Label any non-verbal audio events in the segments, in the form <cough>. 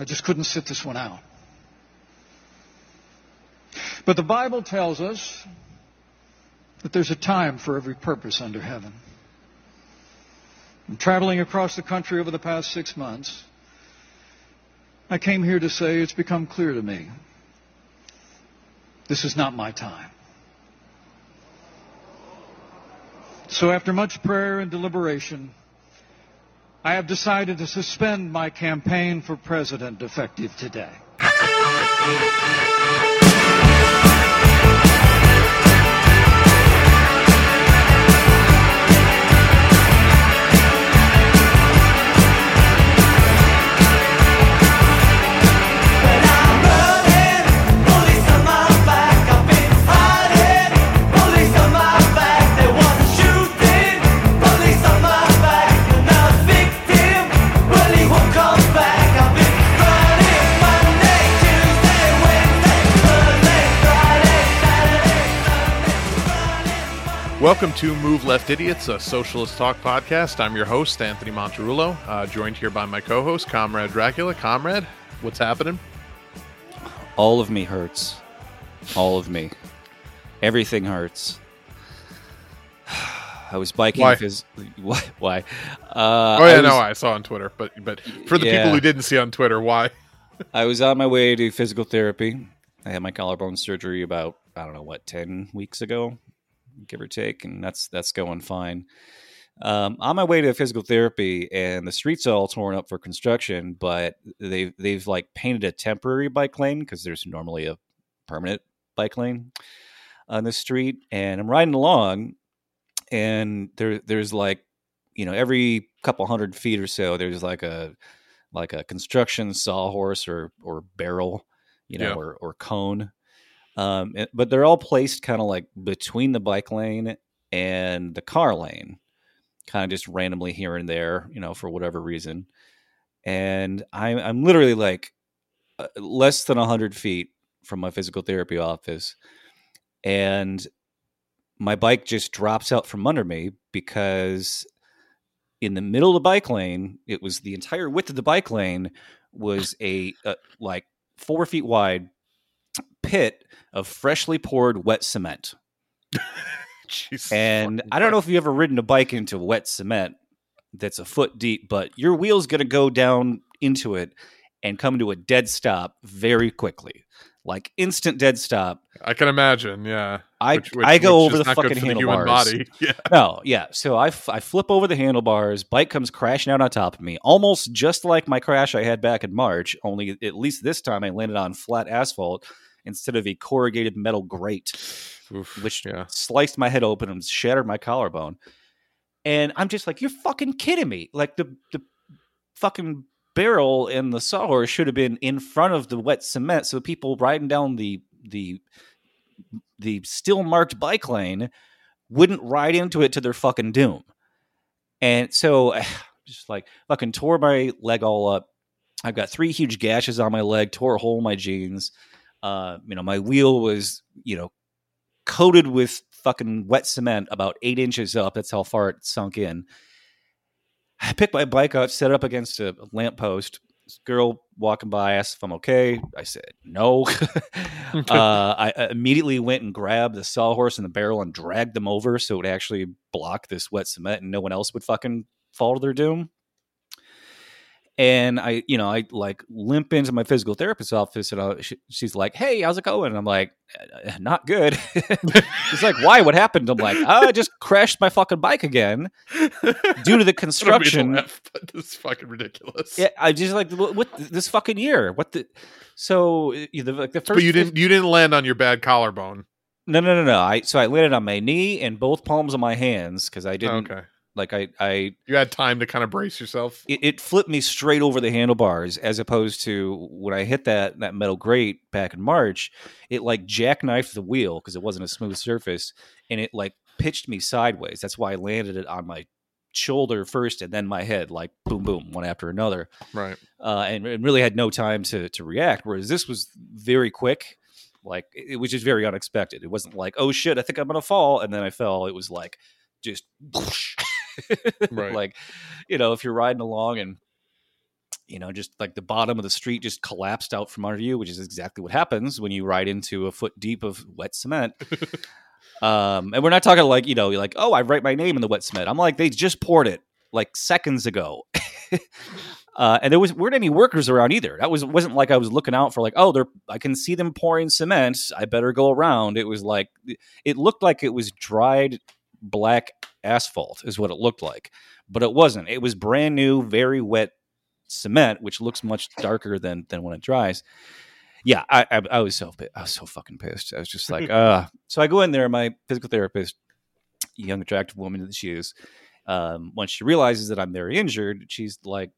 I just couldn't sit this one out. But the Bible tells us that there's a time for every purpose under heaven. And traveling across the country over the past six months, I came here to say it's become clear to me this is not my time. So after much prayer and deliberation, I have decided to suspend my campaign for president effective today. Welcome to Move Left Idiots, a socialist talk podcast. I'm your host, Anthony Monterulo, uh, joined here by my co host, Comrade Dracula. Comrade, what's happening? All of me hurts. All of me. Everything hurts. <sighs> I was biking. Why? Phys- <laughs> why? why? Uh, oh, yeah, I no, I saw on Twitter. But but for the Yeah. people who didn't see on Twitter, why? <laughs> I was on my way to physical therapy. I had my collarbone surgery about I don't know what ten weeks ago, give or take, and that's that's going fine. Um, on my way to physical therapy, and the streets are all torn up for construction, but they've they've like painted a temporary bike lane because there's normally a permanent bike lane on the street, and I'm riding along, and there there's like you know every couple hundred feet or so there's like a like a construction sawhorse or or barrel, you know, Yeah. or or cone. Um, but they're all placed kind of like between the bike lane and the car lane, kind of just randomly here and there, you know, for whatever reason. And I'm I'm literally like uh, less than hundred feet from my physical therapy office, and my bike just drops out from under me because in the middle of the bike lane, it was the entire width of the bike lane was a, uh like four feet wide pit of freshly poured wet cement. <laughs> Jesus And I don't know if you've ever ridden a bike into wet cement that's a foot deep, but your wheel's going to go down into it and come to a dead stop very quickly. Like instant dead stop. I can imagine. Yeah, I Which- which- I go over the fucking the handlebars. body. <laughs> Yeah, No, yeah. So I, f- I flip over the handlebars. Bike comes crashing out on top of me, almost just like my crash I had back in March. Only at least this time I landed on flat asphalt instead of a corrugated metal grate, Oof, which yeah. sliced my head open and shattered my collarbone. And I'm just like, you're fucking kidding me! Like the the fucking barrel and the sawhorse should have been in front of the wet cement, so people riding down the the the still marked bike lane wouldn't ride into it to their fucking doom. And so <sighs> just like fucking tore my leg all up. I've got three huge gashes on my leg, tore a hole in my jeans. Uh, you know, my wheel was, you know, coated with fucking wet cement about eight inches up. That's how far it sunk in. I picked my bike up, set it up against a lamppost. This girl walking by asked if I'm okay. I said no. <laughs> <laughs> uh, I immediately went and grabbed the sawhorse and the barrel and dragged them over so it would actually block this wet cement and no one else would fucking fall to their doom. And I, you know, I like limp into my physical therapist's office, and I, she, she's like, "Hey, how's it going?" And I'm like, "Uh, "Not good." <laughs> she's like, "Why? What happened?" I'm like, "Oh, "I just crashed my fucking bike again due to the I don't mean to construction." laugh, this is fucking ridiculous. Yeah, I just like what, what this fucking year. What the? So uh, the like the first. but you didn't you didn't land on your bad collarbone. No, no, no, no. I so I landed on my knee and both palms of my hands because I didn't okay, like I I you had time to kind of brace yourself. it, it flipped me straight over the handlebars as opposed to when I hit that that metal grate back in March. It like jackknifed the wheel because it wasn't a smooth surface and it like pitched me sideways. That's why I landed it on my shoulder first and then my head, like boom, boom, one after another. Right. uh, and, and really had no time to to react. Whereas this was very quick, like it it was just very unexpected. It wasn't like, oh shit, I think I'm gonna fall, and then I fell. It was like just, <laughs> <laughs> Right. like you know, if you're riding along and you know, just like the bottom of the street just collapsed out from under you, which is exactly what happens when you ride into a foot deep of wet cement. <laughs> um, and we're not talking like, you know, you're like, oh, I write my name in the wet cement. I'm like, they just poured it like seconds ago. <laughs> uh, and there was weren't any workers around either. That was wasn't like I was looking out for like, oh, they're I can see them pouring cement. I better go around. It was like it looked like it was dried black asphalt, is what it looked like, but it wasn't. It was brand new, very wet cement, which looks much darker than than when it dries. Yeah, I, I, I was so I was so fucking pissed. I was just like, <laughs> uh. So I go in there. My physical therapist, young attractive woman that she is, um, once she realizes that I'm very injured, she's like,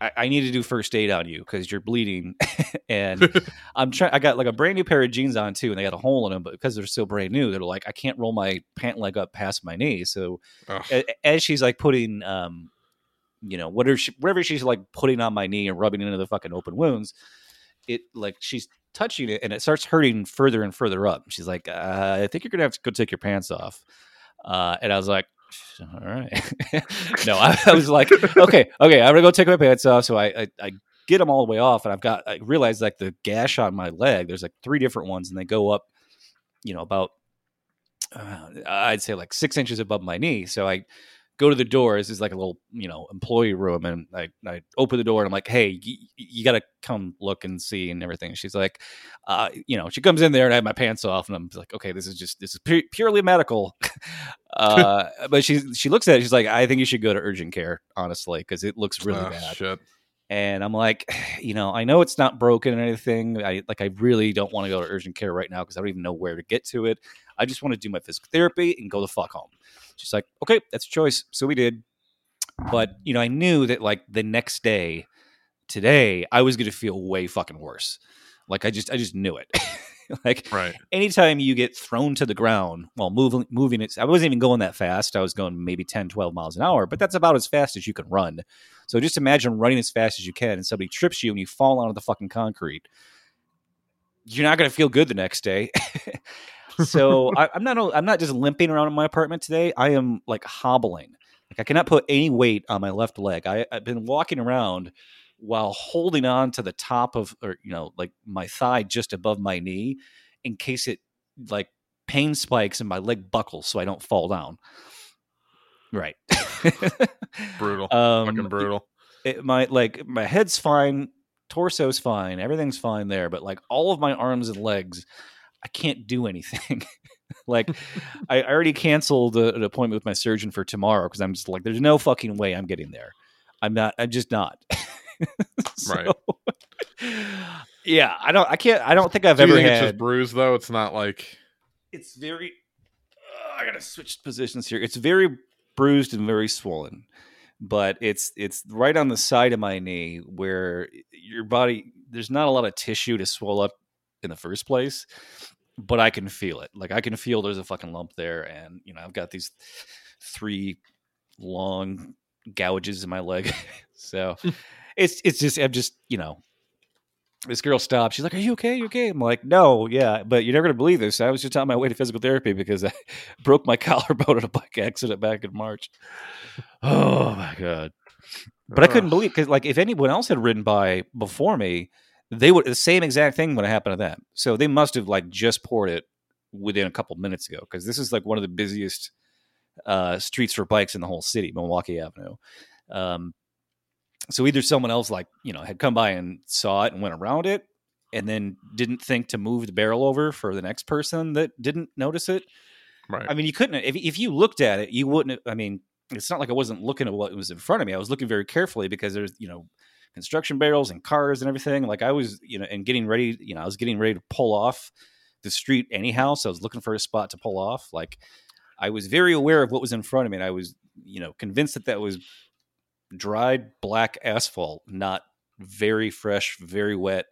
I, I need to do first aid on you because you're bleeding, <laughs> and <laughs> I'm trying. I got like a brand new pair of jeans on too, and they got a hole in them, but because they're still brand new, they're like I can't roll my pant leg up past my knee. So a, as she's like putting, um, you know, whatever she, whatever she's like putting on my knee and rubbing into the fucking open wounds, it like she's touching it and it starts hurting further and further up. She's like, uh, I think you're gonna have to go take your pants off. Uh, and I was like, all right. <laughs> no, I, I, was like, okay, okay, I'm gonna go take my pants off. So I, I, I, get them all the way off, and I've got, I realized like the gash on my leg. There's like three different ones, and they go up, you know, about uh, I'd say like six inches above my knee. So I go to the door. This is like a little, you know, employee room, and I, I open the door and I'm like, "Hey, y- you got to come look and see and everything." She's like, uh, you know, she comes in there and I have my pants off, and I'm like, "Okay, this is just this is pu- purely medical." <laughs> uh, but she she looks at it, she's like, "I think you should go to urgent care, honestly, because it looks really oh, bad." Shit. And I'm like, <sighs> you know, I know it's not broken or anything. I like, I really don't want to go to urgent care right now because I don't even know where to get to it. I just want to do my physical therapy and go the fuck home. She's like, okay, that's a choice. So we did. But, you know, I knew that like the next day, today, I was going to feel way fucking worse. Like I just, I just knew it. <laughs> like right. anytime you get thrown to the ground while moving, moving it, I wasn't even going that fast. I was going maybe 10, 12 miles an hour, but that's about as fast as you can run. So just imagine running as fast as you can and somebody trips you and you fall onto the fucking concrete. You're not going to feel good the next day. <laughs> so <laughs> I, am not I'm not just limping around in my apartment today. I am like hobbling. Like I cannot put any weight on my left leg. I, I've been walking around while holding on to the top of or you know like my thigh just above my knee in case it like pain spikes and my leg buckles so I don't fall down. Right. brutal. <laughs> Um, Fucking brutal. It, it, my like my head's fine, torso's fine, everything's fine there, but like all of my arms and legs I can't do anything. <laughs> like I already canceled a, an appointment with my surgeon for tomorrow because I'm just like, there's no fucking way I'm getting there. I'm not. I'm just not. <laughs> so, right. <laughs> Yeah, I don't. I can't. I don't think I've do ever think had. It's just bruised though. It's not like. It's very. Uh, I gotta switch positions here. It's very bruised and very swollen, but it's it's right on the side of my knee where your body. There's not a lot of tissue to swell up in the first place, but I can feel it. Like I can feel there's a fucking lump there, and you know I've got these three long gouges in my leg, <laughs> so hmm. it's it's just I'm just you know this girl stopped. She's like, "Are you okay? you okay?" I'm like, "No, yeah, but you're never gonna believe this. I was just on my way to physical therapy because I <laughs> broke my <laughs> collarbone in a bike accident back in March. <sighs> Oh my god!" But I couldn't believe because, like, if anyone else had ridden by before me, they would the same exact thing would have happened to them. So they must have like just poured it within a couple minutes ago because this is like one of the busiest uh, streets for bikes in the whole city, Milwaukee Avenue. Um, so either someone else like you know had come by and saw it and went around it, and then didn't think to move the barrel over for the next person that didn't notice it. Right. I mean, you couldn't if if you looked at it, you wouldn't. I mean, it's not like I wasn't looking at what was in front of me. I was looking very carefully because there's you know construction barrels and cars and everything. Like I was, you know, and getting ready, you know, I was getting ready to pull off the street anyhow. So I was looking for a spot to pull off. Like I was very aware of what was in front of me. And I was, you know, convinced that that was dried black asphalt, not very fresh, very wet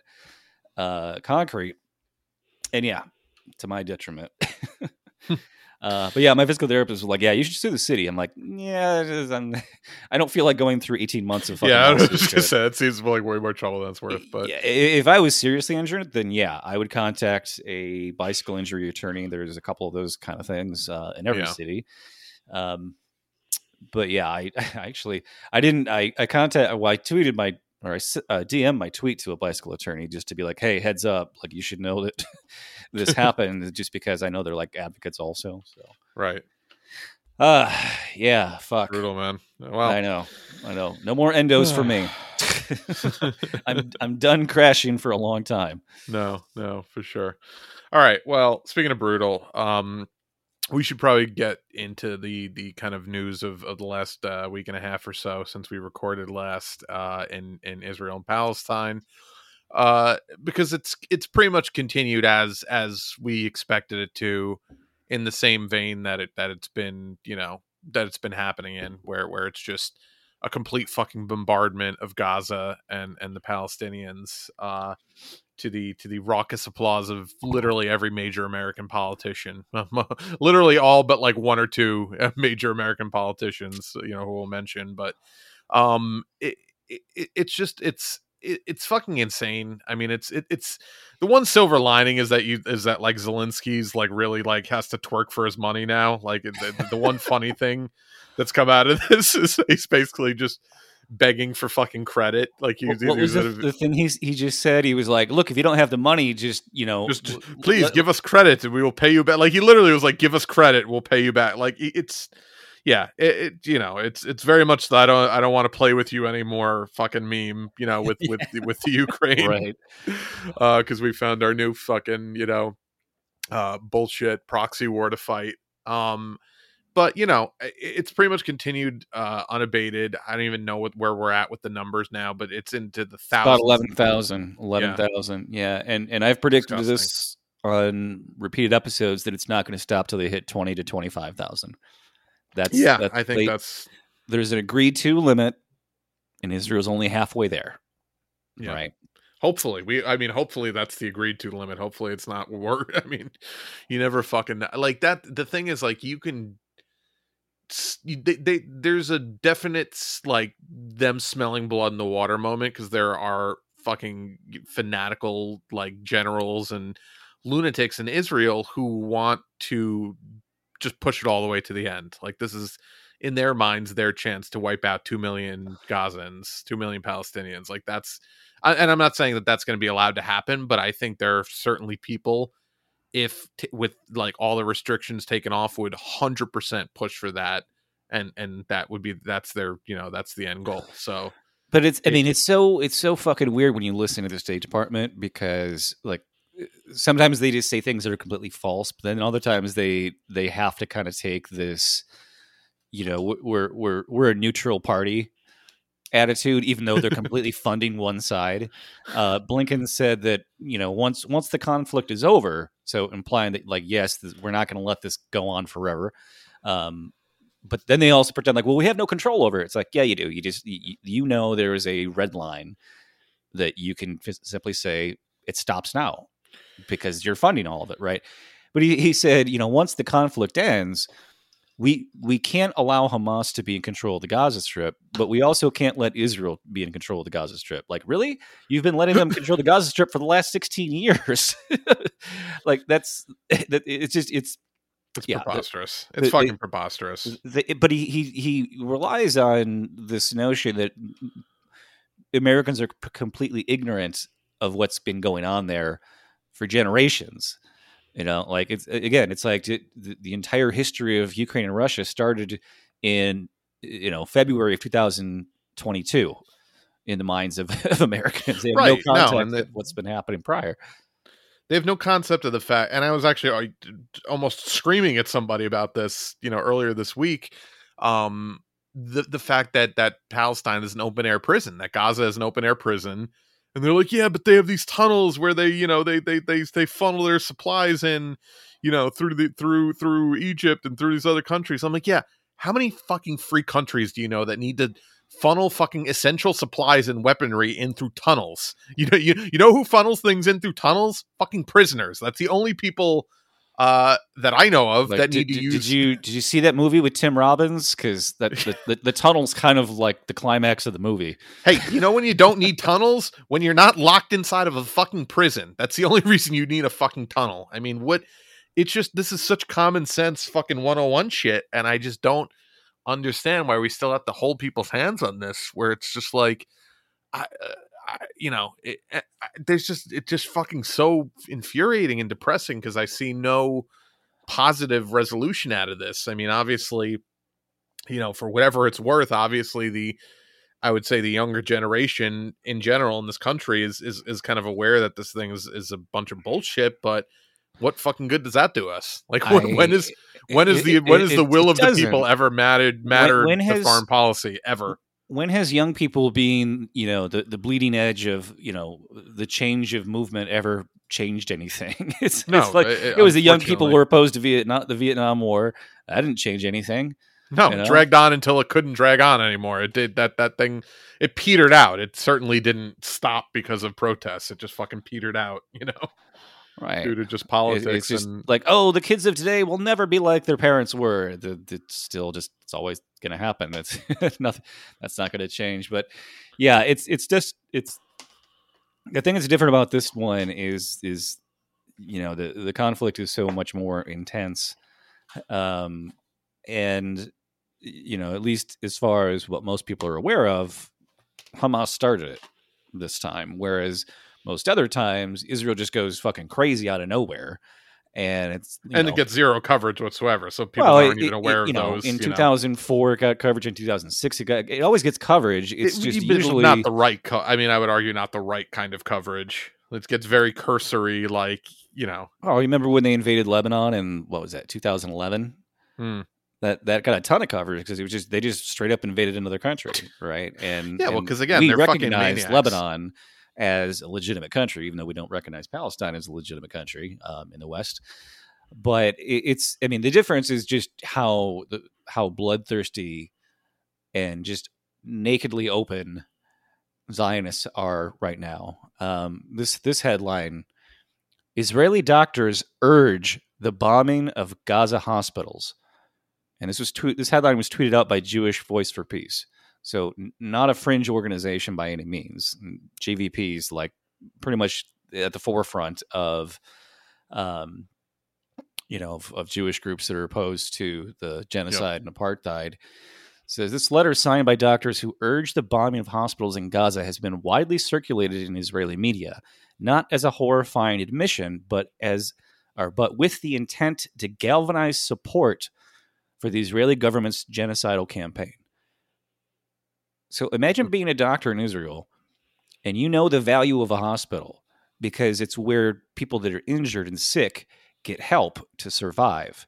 uh, concrete. And yeah, to my detriment. <laughs> Uh, but yeah, my physical therapist was like, "Yeah, you should sue the city." I'm like, "Yeah, I'm, <laughs> I don't feel like going through 18 months of fucking." yeah." <laughs> I was just say it seems like way more trouble than it's worth. But if I was seriously injured, then yeah, I would contact a bicycle injury attorney. There's a couple of those kind of things uh, in every yeah. city. Um, but yeah, I, <laughs> I, actually I didn't I I contact well I tweeted my or I uh, DM my tweet to a bicycle attorney just to be like, "Hey, heads up! Like you should know that <laughs> this <laughs> happened." Just because I know they're like advocates also. So right. Uh yeah, fuck. Brutal, man. Well, I know, I know. No more endos for me. <laughs> <sighs> I'm I'm done crashing for a long time. No, no, for sure. All right. Well, speaking of brutal, um, we should probably get into the the kind of news of, of the last uh, week and a half or so since we recorded last uh, in in Israel and Palestine, uh, because it's it's pretty much continued as as we expected it to, in the same vein that it that it's been you know that it's been happening in where where it's just a complete fucking bombardment of Gaza and and the Palestinians. Uh, to the to the raucous applause of literally every major American politician, <laughs> literally all but like one or two uh, major American politicians, you know, who we'll mention. But um, it, it it's just it's it, it's fucking insane. I mean, it's it, it's the one silver lining is that you is that like Zelensky's like really like has to twerk for his money now. Like the, the one funny thing that's come out of <laughs> this is he's basically just begging for fucking credit. Like he, what, was the, the, thing he he just said? He was like, "Look, if you don't have the money, just you know, just, just please let, give us credit, and we will pay you back." Like he literally was like, "Give us credit, we'll pay you back." Like it's. Yeah, it, it you know it's it's very much that I don't I don't want to play with you anymore fucking meme you know with with yeah. <laughs> with the Ukraine right because <laughs> uh, we found our new fucking you know uh bullshit proxy war to fight um but you know it's pretty much continued uh unabated i don't even know what, where we're at with the numbers now but it's into the thousands about 11,000 11,000 yeah. yeah. and and i've predicted Disgusting. this on repeated episodes that it's not going to stop till they hit 20 to 25,000 that's yeah that's, i think that's there's an agreed to limit and israel's only halfway there. Yeah. right. Hopefully we i mean hopefully that's the agreed to limit. Hopefully it's not work <laughs> i mean you never fucking like that the thing is like you can they, they there's a definite like them smelling blood in the water moment because there are fucking fanatical like generals and lunatics in Israel who want to just push it all the way to the end. Like this is in their minds their chance to wipe out 2 million <sighs> Gazans, 2 million Palestinians. Like that's and I'm not saying that that's going to be allowed to happen, but I think there are certainly people if t- with like all the restrictions taken off would 100% push for that and and that would be that's their you know that's the end goal so but it's i mean it's so it's so fucking weird when you listen to the state department because like sometimes they just say things that are completely false but then other times they they have to kind of take this you know we're we're we're a neutral party attitude, even though they're <laughs> completely funding one side. Uh, Blinken said that you know once once the conflict is over, so implying that like yes, this, we're not going to let this go on forever. Um, but then they also pretend like, well, we have no control over it. It's like, yeah, you do. You just you, you know there is a red line that you can f- simply say it stops now because you're funding all of it, right? But he, he said, you know, once the conflict ends, we we can't allow Hamas to be in control of the Gaza Strip, but we also can't let Israel be in control of the Gaza Strip. Like, really? You've been letting them control the Gaza Strip for the last 16 years. <laughs> like that's <laughs> that it's just it's it's yeah, preposterous. The, it's the, fucking the, preposterous. but he he he relies on this notion that Americans are p- completely ignorant of what's been going on there for generations you know, like it's again, it's like the, the entire history of Ukraine and Russia started in you know February of 2022 in the minds of, <laughs> of Americans. They have right. no context no, of what's been happening prior. They have no concept of the fact, and I was actually almost screaming at somebody about this, you know, earlier this week. Um, the the fact that that Palestine is an open air prison, that Gaza is an open air prison, and they're like, yeah, but they have these tunnels where they, you know, they they they they funnel their supplies in, you know, through the through through Egypt and through these other countries. I'm like, yeah, how many fucking free countries do you know that need to funnel fucking essential supplies and weaponry in through tunnels? <laughs> You know, you you know who funnels things in through tunnels? Fucking prisoners. That's the only people uh, that I know of like, that did, need to did, use. Did you did you see that movie with Tim Robbins? Because that the, the, the, tunnel's kind of like the climax of the movie. Hey, you know when you don't need tunnels when you're not locked inside of a fucking prison. That's the only <laughs> reason you need a fucking tunnel. I mean, what? It's just this is such common sense fucking 101 shit, and I just don't understand why we still have to hold people's hands on this. Where it's just like I, uh, I you know, it, eh, I, there's just it's just fucking so infuriating and depressing because I see no positive resolution out of this. I mean, obviously, you know, for whatever it's worth, obviously the I would say the younger generation in general in this country is is is kind of aware that this thing is is a bunch of bullshit, but what fucking good does that do us? Like <laughs> when, I- when is when is it- the it- when is it- the will of the people ever mattered mattered when to has- foreign policy ever? When has young people being you know the, the bleeding edge of you know the change of movement ever changed anything <laughs> it's, No, it's like it- it was the young people were opposed to vietnam the vietnam war that didn't change anything No, you know? dragged on until it couldn't drag on anymore. It did that that thing it petered out. It certainly didn't stop because of protests. It just fucking petered out, <laughs> you know, right. due to just It- politics it's just and like oh the kids of today will never be like their parents were. It's still just it's always going to happen. That's <laughs> nothing that's not going to change. But yeah it's it's just it's the thing that's different about this one is is you know the the conflict is so much more intense um and you know at least as far as what most people are aware of hamas started it this time. Whereas most other times israel just goes fucking crazy out of nowhere and it's and know, it gets zero coverage whatsoever. So people well, aren't it- even it- aware you of know, those. In you know. 2004, it got coverage. In 2006, it got. It always gets coverage. It's It- just usually not the right. Co- I mean, I would argue not the right kind of coverage. It gets very cursory, like you know. Oh, you remember when they invaded Lebanon in what was that, 2011? Hmm. That that got a ton of coverage because it was just they just straight up invaded another country, right? And Yeah, well, because again, we they're fucking recognize. Lebanon as a legitimate country, even though we don't recognize Palestine as a legitimate country um, in the West. But it, it's, I mean, the difference is just how the how bloodthirsty and just nakedly open Zionists are right now. Um, this this headline: Israeli doctors urge the bombing of Gaza hospitals, and this was twe- this headline was tweeted out by Jewish Voice for Peace. So n- not a fringe organization by any means. JVP is like pretty much at the forefront of, um, you know, of, of Jewish groups that are opposed to the genocide and apartheid says this letter signed by doctors who urge the bombing of hospitals in Gaza has been widely circulated in Israeli media, not as a horrifying admission, but as or but with the intent to galvanize support for the Israeli government's genocidal campaign. So imagine hmm. being a doctor in Israel and you know the value of a hospital because it's where people that are injured and sick get help to survive.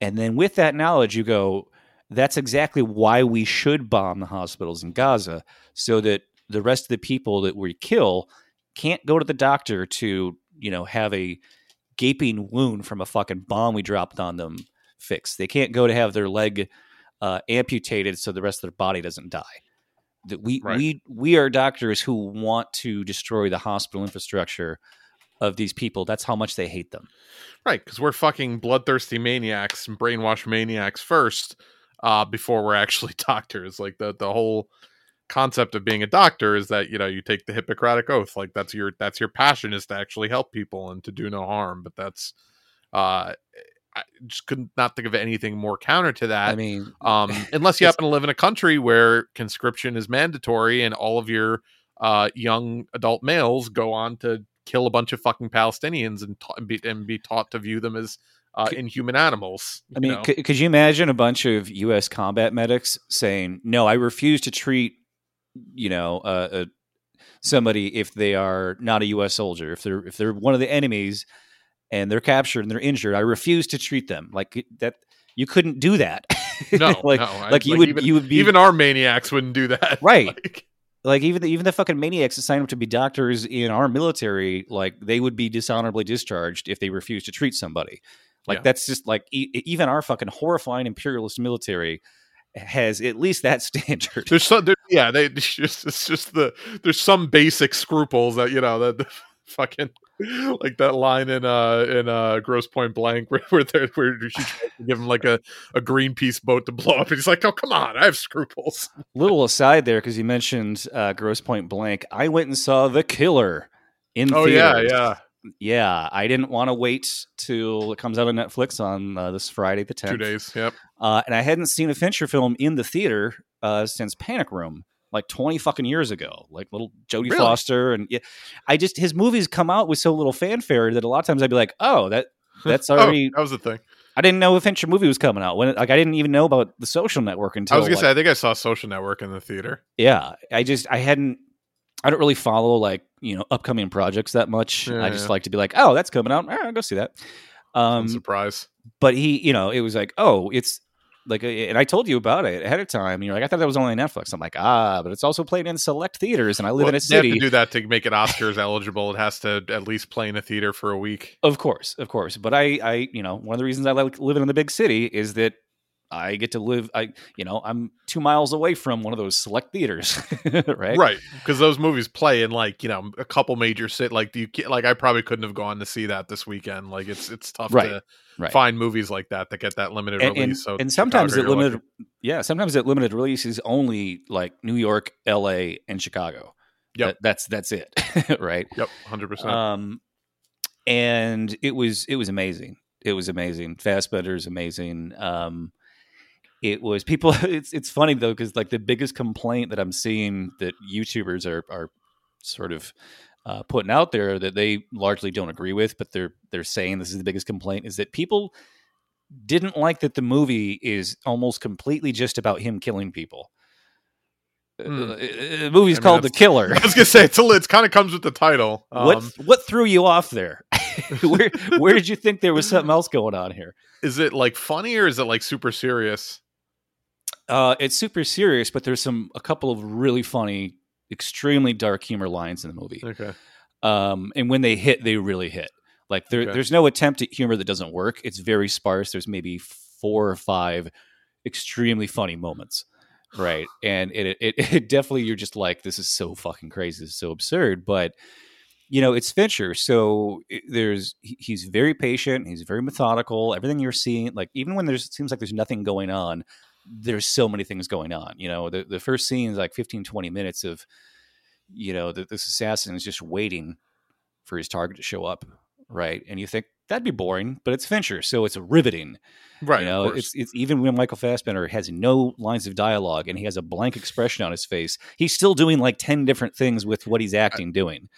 And then with that knowledge, you go, that's exactly why we should bomb the hospitals in Gaza so that the rest of the people that we kill can't go to the doctor to, you know, have a gaping wound from a fucking bomb we dropped on them fixed. They can't go to have their leg uh, amputated so the rest of their body doesn't die. That we Right. we we are doctors who want to destroy the hospital infrastructure of these people. That's how much they hate them. Right, because we're fucking bloodthirsty maniacs and brainwashed maniacs first, uh, before we're actually <laughs> doctors. Like the the whole concept of being a doctor is that you know you take the Hippocratic oath, like that's your that's your passion is to actually help people and to do no harm. But that's uh, I just could not think of anything more counter to that. I mean, um, unless you happen to live in a country where conscription is mandatory and all of your uh, young adult males go on to kill a bunch of fucking Palestinians and, ta- and, be, and be taught to view them as uh, inhuman animals. I mean, c- could you imagine a bunch of U.S. combat medics saying, "No, I refuse to treat, you know, uh, uh, somebody if they are not a U.S. soldier, if they're if they're one of the enemies and they're captured and they're injured, I refuse to treat them like that." You couldn't do that. <laughs> no, like, no, I- like you would, even, you would be even our maniacs wouldn't do that, <laughs> Right. Like, like even the, even the fucking maniacs that sign up to be doctors in our military, like they would be dishonorably discharged if they refused to treat somebody. Like Yeah. that's just like e- even our fucking horrifying imperialist military has at least that <laughs> standard. there's so there, yeah, they it's just it's just the there's some basic scruples that you know that the fucking <laughs> like that line in uh in uh Grosse Pointe Blank <laughs> where where, they're, where she tries to give him like a a Greenpeace boat to blow up and he's like oh come on I have scruples <laughs> Little aside there because you mentioned uh, Grosse Pointe Blank. I went and saw The Killer in oh yeah yeah yeah. I didn't want to wait till it comes out on Netflix on uh, this Friday the tenth. two days yep Uh, and I hadn't seen a Fincher film in the theater uh, since Panic Room like 20 fucking years ago, like little Jodie Really? Foster. And yeah, I just, his movies come out with so little fanfare that a lot of times I'd be like, oh, that, <laughs> that's Oh, already, that was the thing. I didn't know a Fincher movie was coming out. When like, I didn't even know about the social network until I was gonna like, say I think I saw Social Network in the theater. yeah, I just, I hadn't, I don't really follow like, you know, upcoming projects that much. Yeah, I just yeah. like to be like, oh, that's coming out. I'll go see that. Um, Um, surprise. but he, you know, it was like, oh, it's like, and I told you about it ahead of time. And you're like, I thought that was only Netflix. I'm like, ah, but it's also played in select theaters, and I live Well, in a they have city. to do that to make it Oscars eligible. It has to at least play in a theater for a week. Of course, of course. But I, I, you know, one of the reasons I like living in the big city is that I get to live. I, you know, I'm two miles away from one of those select theaters, <laughs> right? Right, because those movies play in like you know a couple major sit. Like you, like I probably couldn't have gone to see that this weekend. Like it's it's tough Right, to right. find movies like that that get that limited And, and, release. so and sometimes it limited, lucky. yeah, sometimes it limited release is only like New York, L.A., and Chicago. Yeah, That- that's that's it, <laughs> right? Yep, hundred percent. Um, and it was it was amazing. It was amazing. Fassbender's amazing. Um, it was people. <laughs> It's it's funny though because like the biggest complaint that I'm seeing that YouTubers are are sort of uh, putting out there that they largely don't agree with, but they're they're saying this is the biggest complaint is that people didn't like that the movie is almost completely just about him killing people. Hmm. Uh, the movie's I mean, called The Killer. <laughs> I was gonna say it's a, it kind of comes with the title. what Um, what threw you off there? <laughs> where where did you think there was something else going on here? is it like funny or is it like super serious? Uh, it's super serious, but there's some a couple of really funny, extremely dark humor lines in the movie. Okay, Um, and when they hit, they really hit. Like there, Okay. there's no attempt at humor that doesn't work. It's very sparse. There's maybe four or five extremely funny moments, <sighs> right? And it, it, it definitely you're just like, this is so fucking crazy. This is so absurd. But you know, it's Fincher, so it- there's he's very patient. He's very methodical. Everything you're seeing, like even when there's it seems like there's nothing going on, there's so many things going on. You know, the the first scene is like 15, 20 minutes of you know that this assassin is just waiting for his target to show up, right? And you think that'd be boring, but it's Fincher, so it's riveting. right. you know, it's it's even when Michael Fassbender has no lines of dialogue and he has a blank expression on his face, he's still doing like ten different things with what he's acting doing.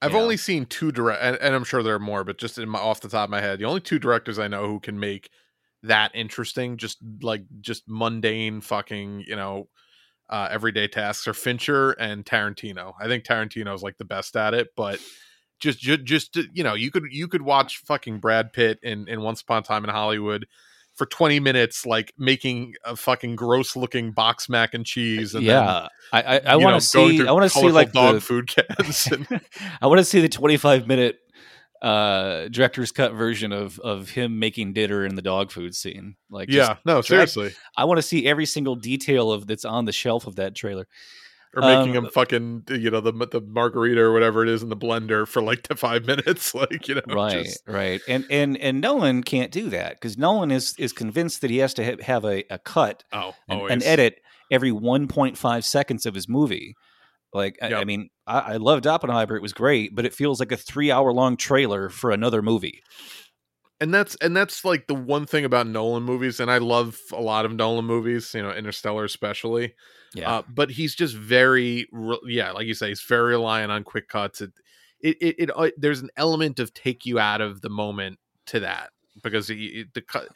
I've know. only seen two direct, and, and I'm sure there are more, but just in my off the top of my head, the only two directors I know who can make that interesting, just like just mundane fucking, you know, uh, everyday tasks are Fincher and Tarantino. I think Tarantino is like the best at it, but just, just, just you know, you could you could watch fucking Brad Pitt in in Once Upon a Time in Hollywood for 20 minutes, like making a fucking gross looking box mac and cheese. And then, yeah, I I, I want to see. I want to see like dog the, food cans. And, <laughs> I want to see the 25 minute uh director's cut version of of him making dinner in the dog food scene. Like yeah, no, seriously. i want to see every single detail of that's on the shelf of that trailer. Or making Um, him fucking you know the the margarita or whatever it is in the blender for like to five <laughs> minutes like you know right just- right. And and and nolan can't do that because nolan is is convinced that he has to ha- have a, a cut oh and, always. and edit every 1.5 seconds of his movie. Like I, I mean I, I loved oppenheimer it was great but it feels like a three hour long trailer for another movie. And that's and that's like the one thing about Nolan movies and I love a lot of Nolan movies you know Interstellar especially yeah. uh, but he's just very re- yeah like you say he's very reliant on quick cuts. It it, it, it uh, there's an element of take you out of the moment to that because it- the cut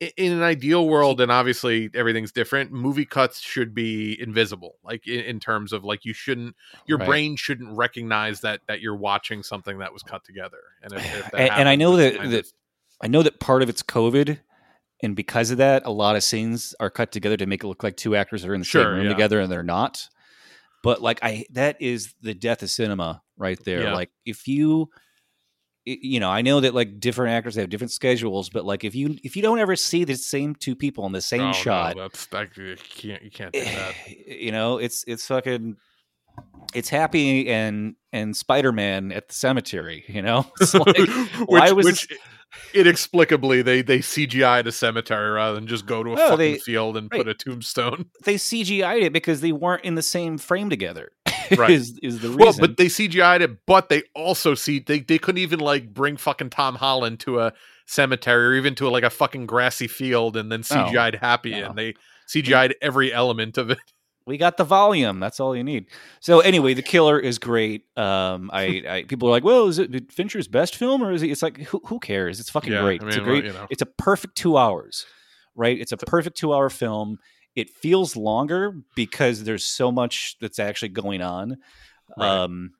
in an ideal world and obviously everything's different movie cuts should be invisible like in, in terms of like you shouldn't your Right. brain shouldn't recognize that that you're watching something that was cut together and if, if that <sighs> And- and I know that- that I know that part of it's COVID, and because of that, a lot of scenes are cut together to make it look like two actors are in the same room yeah. together, and they're not. But like I, that is the death of cinema right there. Yeah. Like if you, you know, I know that like different actors have different schedules, but like if you if you don't ever see the same two people in the same Oh, no, shot, that's that, you can't you can't do eh, that you know, it's it's fucking. It's happy and and Spider Man at the cemetery. You know, <laughs> it's like, <laughs> which, why was which inexplicably they they CGI'd a cemetery rather than just go to a No, fucking they- field and put a tombstone. they CGI'd it because they weren't in the same frame together. <laughs> Right. is is the reason? Well, but they CGI'd it, but they also see they they couldn't even like bring fucking Tom Holland to a cemetery or even to like a fucking grassy field and then CGI'd happy no. and they CGI'd every element of it. <laughs> we got the volume. That's all you need. So anyway, the killer is great. Um, I, <laughs> I people are like, well, is it Fincher's best film or is it? It's like who, who cares? It's fucking Yeah, great. I it's a great. well, you know. It's a perfect two hours, right? It's a perfect two hour film. It feels longer because there's so much that's actually going on. Right. Um,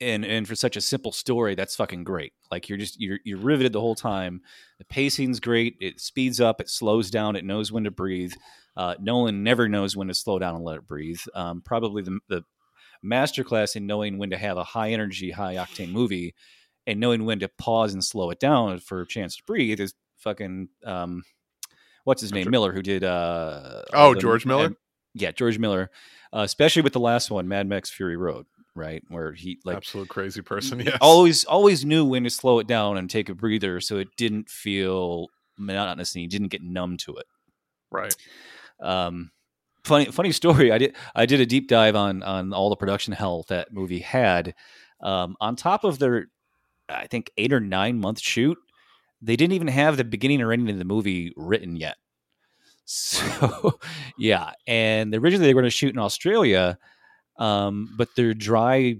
and and for such a simple story, that's fucking great. Like you're just you're you're riveted the whole time. The pacing's great. It speeds up. It slows down. It knows when to breathe. Uh, Nolan never knows when to slow down and let it breathe. Um, probably the the masterclass in knowing when to have a high energy, high octane movie, and knowing when to pause and slow it down for a chance to breathe is fucking um, what's his name Sure. Miller who did uh Oh, the- George Miller? yeah George Miller, uh, especially with the last one Mad Max Fury Road, right where he like Absolute crazy person. yeah, always always knew when to slow it down and take a breather so it didn't feel monotonous and he didn't get numb to it right. um funny funny story i did i did a deep dive on on all the production hell that movie had um on top of their i think eight or nine month shoot they didn't even have the beginning or ending of the movie written yet. So <laughs> yeah and originally they were going to shoot in australia um but their dry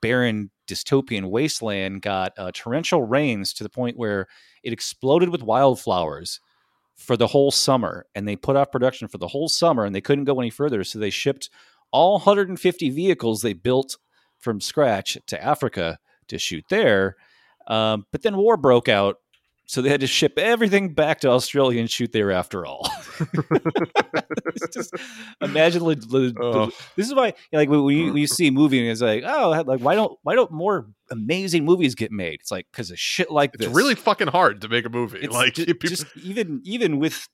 barren dystopian wasteland got uh, torrential rains to the point where it exploded with wildflowers for the whole summer and they put off production for the whole summer and they couldn't go any further so they shipped all 150 vehicles they built from scratch to africa to shoot there. Um, but then war broke out so they had to ship everything back to australia and shoot there after all <laughs> just imagine the, the- the- Oh. this is why like when you, mm. when you see a movie and it's like oh like why don't why don't more amazing movies get made it's like because of shit like It's this It's really fucking hard to make a movie. it's like ju- <laughs> people, just even even with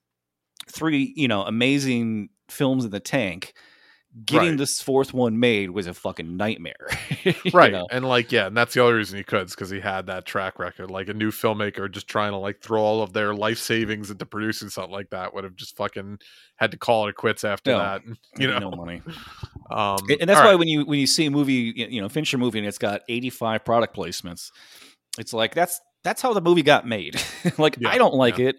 three you know amazing films in the tank getting Right. this fourth one made was a fucking nightmare <laughs> right know? and like yeah and that's the only reason he could is because he had that track record like a new filmmaker just trying to like throw all of their life savings into producing something like that would have just fucking had to call it quits after No. that <laughs> you know no money um and and that's why right. when you when you see a movie you know fincher movie and it's got 85 product placements it's like that's that's how the movie got made <laughs> like Yeah, i don't like it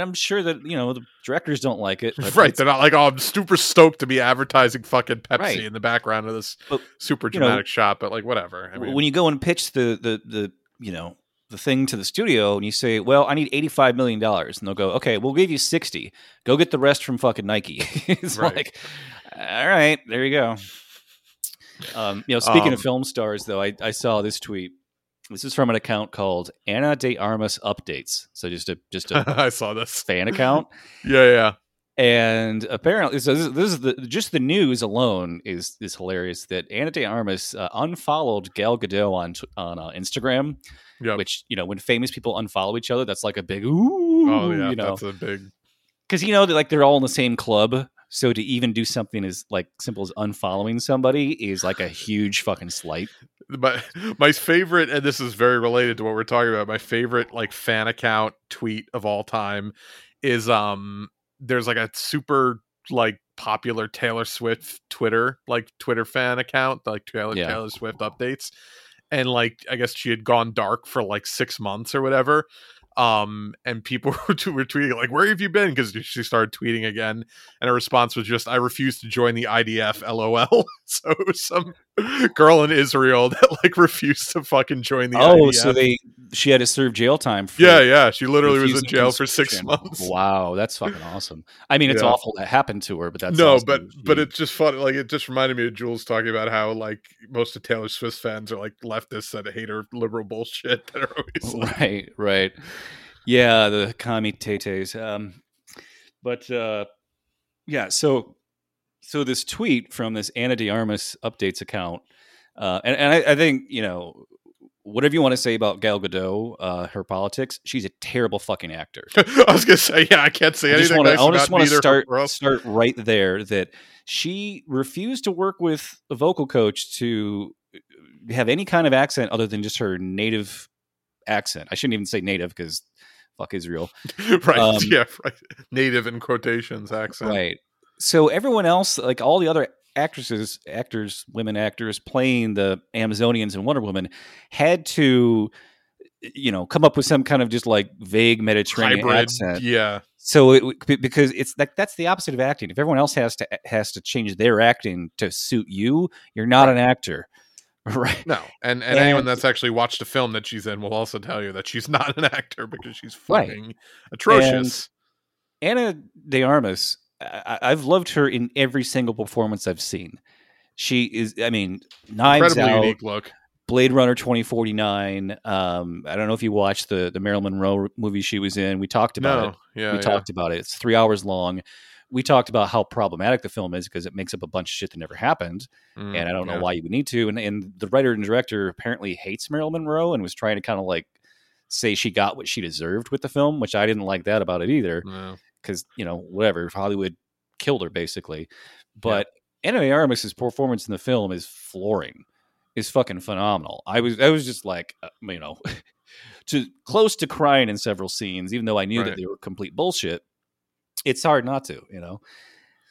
i'm sure that you know the directors don't like it <laughs> right they're not like oh i'm super stoked to be advertising fucking pepsi Right. in the background of this But, super you know, dramatic shot but like whatever i mean when you go and pitch the the the you know the thing to the studio and you say, "Well, I need eighty-five million dollars," and they'll go, "Okay, we'll give you sixty. Go get the rest from fucking Nike." <laughs> it's Right. like, all right, there you go. Um, you know, speaking Um, of film stars, though, I, I saw this tweet. This is from an account called Ana de Armas Updates. So just a just a <laughs> i saw this fan account, <laughs> yeah yeah and apparently, so this, this is the just the news alone is is hilarious. That Ana de Armas uh, unfollowed Gal Gadot on on uh, Instagram Yep. which you know when famous people unfollow each other that's like a big ooh oh yeah you know that's a big because you know that like they're all in the same club so to even do something as like simple as unfollowing somebody is like a huge fucking slight my my favorite and this is very related to what we're talking about my favorite like fan account tweet of all time is um there's like a super like popular taylor swift twitter like twitter fan account like taylor, Yeah. taylor swift updates. And like i guess she had gone dark for like six months or whatever um and people <laughs> were, tweeting like where have you been? Because she started tweeting again and her response was just i refuse to join the idf lol <laughs> so it was some girl in israel that like refused to fucking join the oh IDF. so they she had to serve jail time for yeah yeah. She literally was in jail for six months. Wow that's fucking awesome. I mean it's Yeah. awful that happened to her but that's no but but it's just funny like it just reminded me of jules talking about how like most of taylor swift's fans are like leftists that hate her liberal bullshit <laughs> that are always <laughs> like, right right. Yeah the commie tetes um but uh yeah so so this tweet from this ana de armas updates account uh and, and I, I think you know whatever you want to say about gal gadot uh her politics she's a terrible fucking actor <laughs> i was gonna say yeah i can't say I anything want to nice I just want to start start right there that she refused to work with a vocal coach to have any kind of accent other than just her native accent. I shouldn't even say native because fuck Israel. <laughs> right Um, yeah right native in quotations accent Right. So everyone else, like all the other actresses, actors, women actors playing the Amazonians and Wonder Woman, had to you know, come up with some kind of just like vague Mediterranean Hybrid, accent. yeah, So it because it's like that's the opposite of acting. If everyone else has to has to change their acting to suit you, you're not an actor, <laughs> right? no, and and anyone that's actually watched a film that she's in will also tell you that she's <laughs> not an actor because she's Right. fucking atrocious. Ana De Armas, I, I've loved her in every single performance I've seen. She is, I mean, Knives Incredibly Out, unique look. Blade Runner 2049. Um, I don't know if you watched the the Marilyn Monroe movie she was in. We talked about No, it. yeah, we yeah. talked about it. It's three hours long. We talked about how problematic the film is because it makes up a bunch of shit that never happened, Mm, and I don't yeah. know why you would need to. And, and the writer and director apparently hates Marilyn Monroe and was trying to kind of like say she got what she deserved with the film, which I didn't like that about it either No. Because you know whatever Hollywood killed her basically. But Ana de Armas's performance in the film is flooring, is fucking phenomenal. I was I was just like uh, you know <laughs> to close to crying in several scenes, even though I knew Right. that they were complete bullshit. It's hard not to, you know.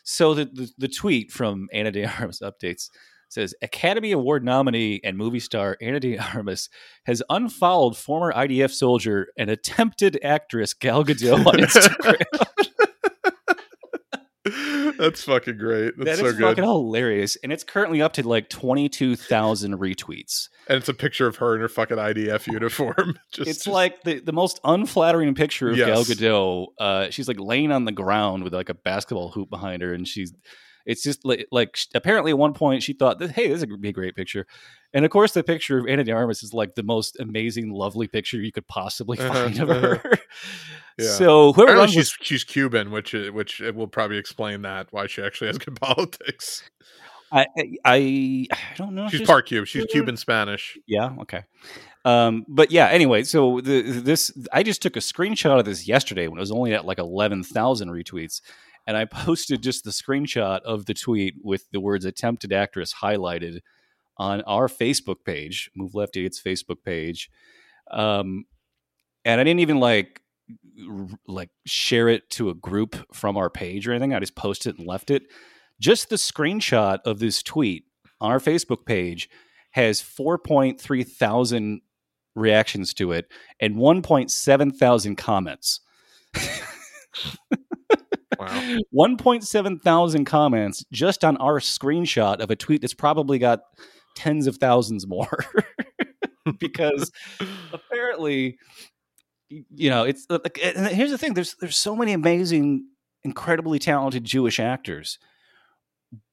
So the the, the tweet from Ana de Armas <laughs> updates says Academy Award nominee and movie star Ana <laughs> de Armas has unfollowed former IDF soldier and attempted actress Gal Gadot on <laughs> Instagram. That's fucking great. That's That is so good. fucking hilarious, and it's currently up to like twenty two thousand retweets. and it's a picture of her in her fucking IDF uniform. <laughs> Just, It's just- like the, the most unflattering picture of Gal Gadot. Uh, she's like laying on the ground with like a basketball hoop behind her, and she's. It's just like, like apparently at one point she thought that hey this would be a great picture, and of course the picture of Ana de Armas is like the most amazing, lovely picture you could possibly Uh-huh, find of uh-huh. her. <laughs> Yeah. So whoever Apparently she's she's Cuban, which i- which it will probably explain that why she actually has good <laughs> politics. I, I I don't know. if She's part Cuban. She's Cuban Spanish. Yeah. Okay. Um, but yeah. Anyway, so the this I just took a screenshot of this yesterday when it was only at like eleven thousand retweets, and I <laughs> posted just the screenshot of the tweet with the words "attempted actress" highlighted on our Facebook page, Move Left Idiots Facebook page. Um, and I didn't even like like share it to a group from our page or anything. I just posted it and left it. Just the screenshot of this tweet on our Facebook page has 4.3 thousand reactions to it and 1.7 thousand comments. <laughs> Wow. 1.7 thousand comments just on our screenshot of a tweet that's probably got tens of thousands more <laughs> because apparently you know it's uh, like and here's the thing there's there's so many amazing incredibly talented jewish actors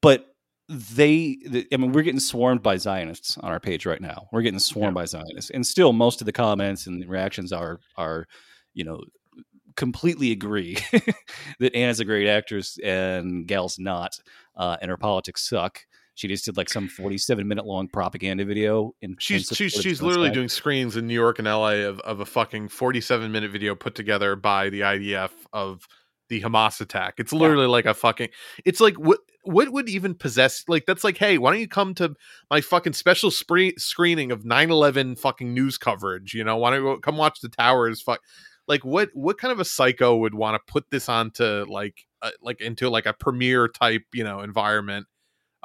but they i mean we're getting swarmed by zionists on our page right now we're getting swarmed by zionists and still most of the comments and reactions are are you know completely agree <laughs> that Ana's a great actress and Gal's not, uh, and her politics suck. She just did like some 47 minute long propaganda video. In, in She's support she's she's literally genocide. doing screens in New York and LA of, of a fucking 47 minute video put together by the IDF of the Hamas attack. It's literally like a fucking it's like what what would even possess like that's like hey why don't you come to my fucking special spree- screening of 9/11 fucking news coverage you know why don't you come watch the towers fuck like what what kind of a psycho would want to put this onto like uh, like into like a premiere type you know environment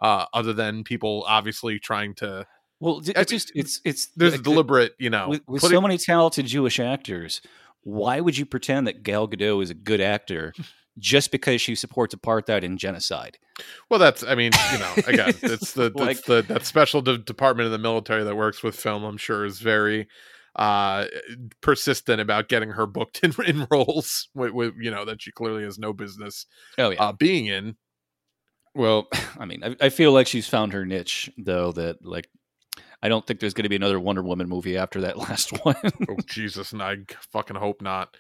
uh other than people obviously trying to Well, I it's mean, just it's it's there's like, deliberate you know with, with so it- many talented Jewish actors. Why would you pretend that Gal Gadot is a good actor <laughs> just because she supports apartheid and genocide? well that's i mean you know again it's the <laughs> Like- it's the that special de- department of the military that works with film i'm sure is very uh persistent about getting her booked <laughs> in, in roles with, with you know that she clearly has no business Oh yeah. uh being in Well, <sighs> I mean, I, I feel like she's found her niche, though. That like, I don't think there's going to be another Wonder Woman movie after that <laughs> last one. oh jesus and i fucking hope not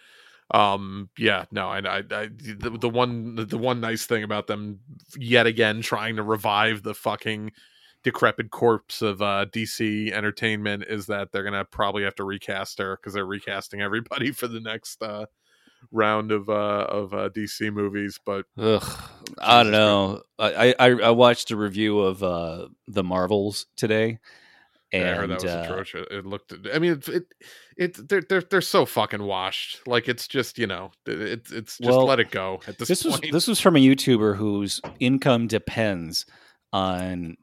um yeah no i i, I the, the one the, the one nice thing about them yet again trying to revive the fucking decrepit corpse of uh dc entertainment is that they're gonna probably have to recast her because they're recasting everybody for the next uh round of uh of uh dc movies but Ugh, I don't know. I, I I watched a review of uh the Marvels today, and yeah, I heard that was uh, atrocious. It looked i mean it it, it they're, they're they're so fucking washed. Like it's just you know it, it's it's just Well, let it go at this, this was this was from a YouTuber whose income depends on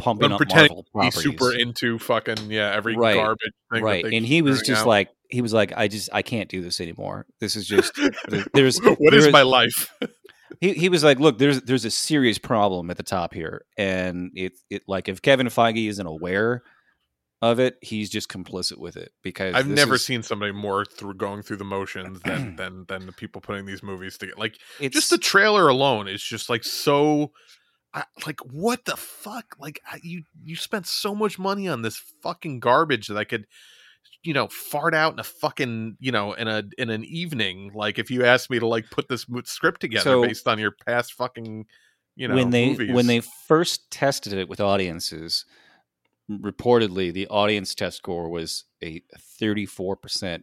pumping I'm up Marvel he's properties. super into fucking yeah every Right. garbage thing right, and he was just out. like he was like I just I can't do this anymore. This is just <laughs> there's <laughs> what there is is- my life? <laughs> he he was like, look, there's there's a serious problem at the top here, and it it like if Kevin Feige isn't aware of it, he's just complicit with it because I've never is- seen somebody more through going through the motions than <clears throat> than than the people putting these movies together. Like it's just the trailer alone is just like so. I, like what the fuck? Like I, you you spent so much money on this fucking garbage that I could, you know, fart out in a fucking you know in a in an evening. Like if you asked me to like put this script together So- based on your past fucking you know when they movies. when they first tested it with audiences, reportedly the audience test score was a 34%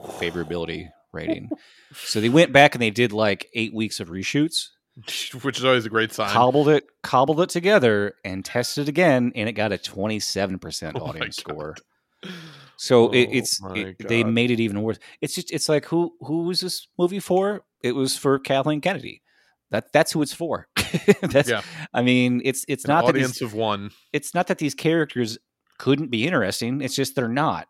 favorability rating. so they went back and they did like 8 weeks of reshoots, <laughs> which is always a great sign. cobbled it cobbled it together and tested again and it got a 27% <laughs> Oh audience God. score. So it, Oh it's it, they made it even worse. It's just it's like who who was this movie for? It was for Kathleen Kennedy. That that's who it's for. <laughs> that's Yeah. I mean, it's it's An not that audience these, of one. it's not that these characters couldn't be interesting. It's just they're not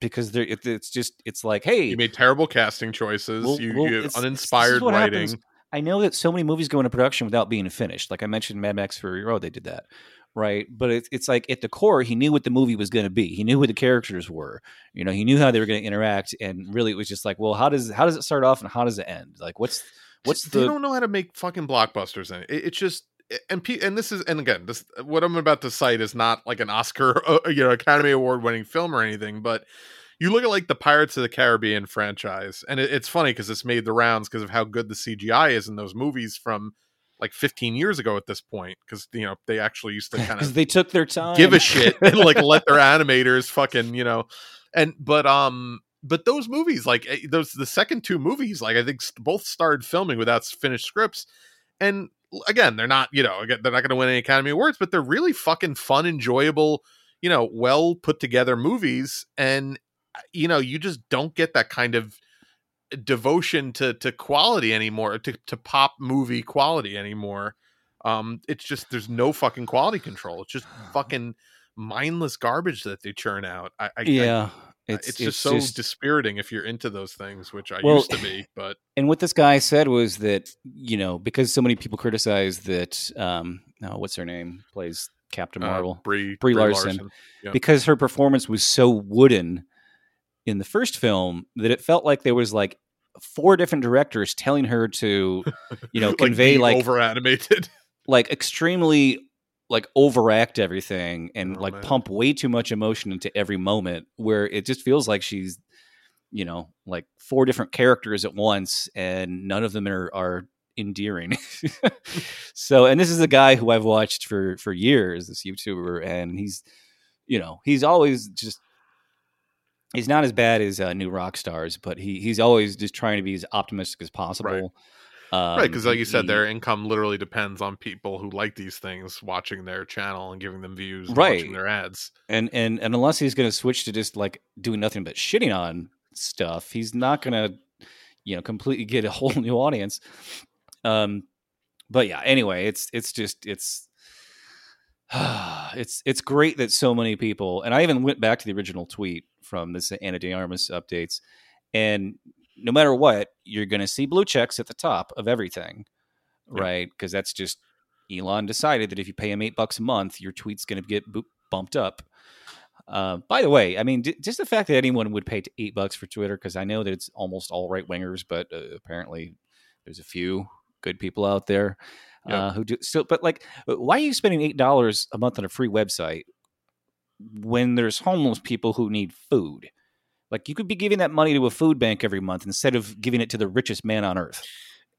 because they're it, it's just it's like hey, You made terrible casting choices. Well- you, well, you it's- this is uninspired writing. happens. I know that so many movies go into production without being finished. Like I mentioned, Mad Max Fury Road, they did that, right? But it's it's like at the core, he knew what the movie was going to be. He knew who the characters were. You know, he knew how they were going to interact, and really, it was just like, well, how does how does it start off and how does it end? Like, what's what's they the don't know how to make fucking blockbusters in it. It- it's just and pe- and this is and again this what I'm about to cite is not like an Oscar <laughs> uh, you know Academy Award winning film or anything, but you look at like the Pirates of the Caribbean franchise, and it, it's funny because it's made the rounds because of how good the CGI is in those movies from like 15 years ago at this point because you know they actually used to <laughs> kind of they took their time. give a shit and like let their <laughs> animators fucking you know and but um but those movies like eh, those the second two movies like i think both started filming without finished scripts and again they're not you know again, they're not going to win any academy awards but they're really fucking fun enjoyable you know well put together movies and you know you just don't get that kind of devotion to to quality anymore to, to pop movie quality anymore. Um it's just there's no fucking quality control. It's just fucking mindless garbage that they churn out. I, I I- yeah, it's, it's just so dispiriting if you're into those things which i Well, used to be but <sighs> and what this guy said was that you know because so many people criticize that um oh, what's her name? Plays Captain uh, Marvel. Brie, Brie Larson. Yeah. because her performance was so wooden in the first film that it felt like there was like four different directors telling her to you know <laughs> convey like over animated <laughs> like extremely like overact everything and Oh, like man. pump way too much emotion into every moment where it just feels like she's you know like four different characters at once and none of them are are endearing <laughs> so and this is a guy who i've watched for for years this youtuber and he's you know he's always just he's not as bad as uh, New Rockstars but he he's always just trying to be as optimistic as possible um, right because like you said he- their income literally depends on people who like these things watching their channel and giving them views and Right. watching their ads and and and unless he's going to switch to just like doing nothing but shitting on stuff, he's not going to you know completely get a <laughs> whole new audience. Um, but yeah, anyway, it's it's just it's <sighs> it's it's great that so many people and I even went back to the original tweet from this Ana De Armas updates, and no matter what, you're going to see blue checks at the top of everything, Yeah. right? Because that's just Elon decided that if you pay him eight bucks a month, your tweet's going to get bu- bumped up. Uh, by the way, I mean, d- just the fact that anyone would pay eight bucks for Twitter, because I know that it's almost all right wingers, but uh, apparently there's a few good people out there Yep. uh, who do still. But like, why are you spending eight dollars a month on a free website when there's homeless people who need food? Like, you could be giving that money to a food bank every month instead of giving it to the richest man on earth.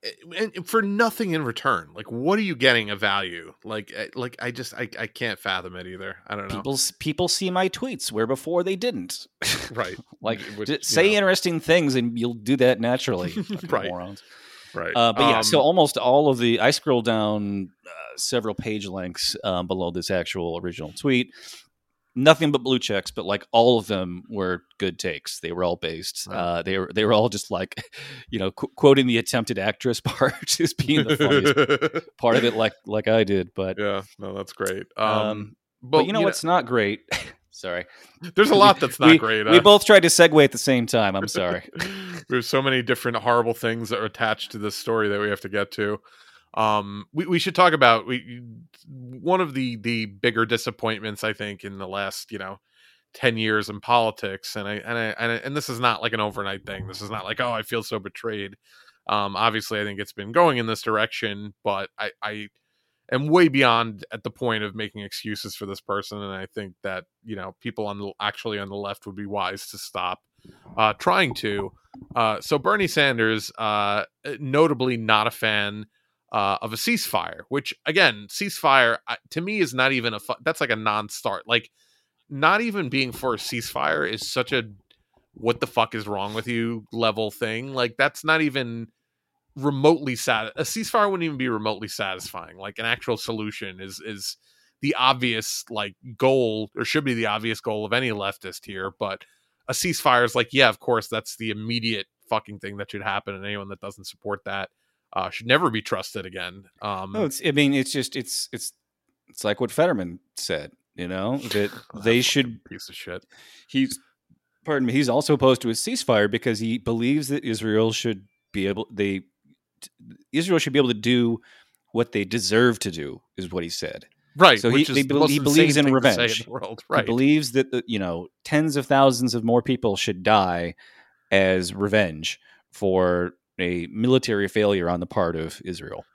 Eh, and for nothing in return like what are you getting of value like eh, like i just i, I can't fathom it either i don't know People people see my tweets where before they didn't. <laughs> right like, Which, say know, interesting things and you'll do that naturally. <laughs> Right. morons. right Uh, but yeah, so Um, almost all of the I scroll down uh, several page lengths um, below this actual original tweet. Nothing but blue checks, but like all of them were good takes. They were all based. Right. Uh, they were they were all just like, <laughs> you know, qu- quoting the attempted actress <laughs> part as being the funniest <laughs> part of it, like like I did. But yeah no that's great um, um, but you know what's not great? Sorry. There's a lot that's not we, great. We uh, both tried to segue at the same time. I'm sorry. There's so many different horrible things that are attached to this story that we have to get to. Um, we, we should talk about we one of the the bigger disappointments I think in the last you know 10 years in politics and I and I and, I, and this is not like an overnight thing. This is not like oh I feel so betrayed. Um, obviously I think it's been going in this direction, but I I am way beyond at the point of making excuses for this person and I think that you know people on the actually on the left would be wise to stop uh, trying to. Uh, so Bernie Sanders, uh, notably not a fan uh, of a ceasefire, which again, ceasefire uh, to me is not even a fu- that's like a non-start. Like, not even being for a ceasefire is such a what the fuck is wrong with you level thing. Like, that's not even remotely sad. A ceasefire wouldn't even be remotely satisfying. Like, an actual solution is is the obvious like goal or should be the obvious goal of any leftist here, but a ceasefire is like, yeah, of course, that's the immediate fucking thing that should happen, and anyone that doesn't support that uh, should never be trusted again. Um, no, it's. I mean, it's just it's it's it's like what Fetterman said. You know <laughs> that they should piece of shit. He's pardon me. He's also opposed to a ceasefire because he believes that Israel should be able they Israel should be able to do what they deserve to do. Is what he said. Right. So he, they, he believes in revenge. In world. Right. He believes that the, you know tens of thousands of more people should die as revenge for a military failure on the part of Israel.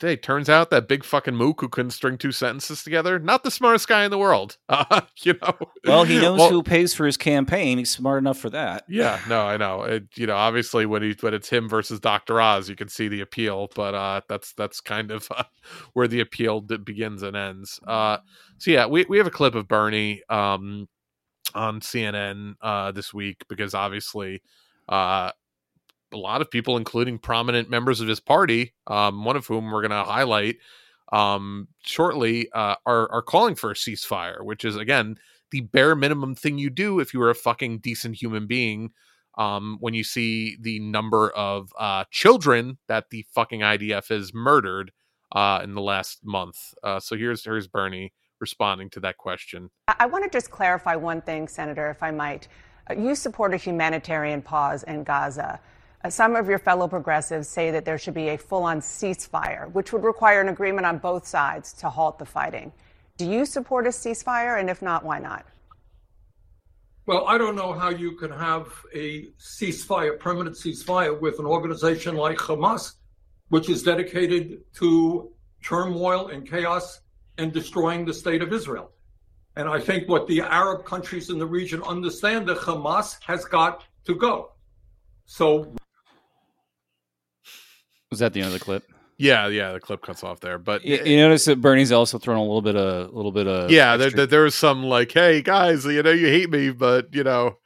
Hey, turns out that big fucking mook who couldn't string two sentences together, not the smartest guy in the world. <laughs> Uh, you know. Well, he knows well, who pays for his campaign. He's smart enough for that. Yeah, no, I know. It, you know, obviously when he when it's him versus Dr. Oz, you can see the appeal, but uh, that's that's kind of uh, <laughs> where the appeal begins and ends. Uh, so yeah, we we have a clip of Bernie um, on CNN uh, this week because obviously uh, a lot of people, including prominent members of his party, um, one of whom we're going to highlight um, shortly, uh, are are calling for a ceasefire, which is again the bare minimum thing you do if you are a fucking decent human being. Um, when you see the number of uh, children that the fucking IDF has murdered uh, in the last month. Uh, so here's here's Bernie responding to that question. I want to just clarify one thing, Senator, if I might. Uh, you support a humanitarian pause in Gaza. Some of your fellow progressives say that there should be a full on ceasefire, which would require an agreement on both sides to halt the fighting. Do you support a ceasefire? And if not, why not? Well, I don't know how you can have a ceasefire, permanent ceasefire, with an organization like Hamas, which is dedicated to turmoil and chaos and destroying the state of Israel. And I think what the Arab countries in the region understand that Hamas has got to go. So was that the end of the clip? Yeah, yeah, the clip cuts off there. But you, you notice that Bernie's also thrown a little bit of a little bit of yeah. There, there, there was some like, hey guys, you know, you hate me, but you know,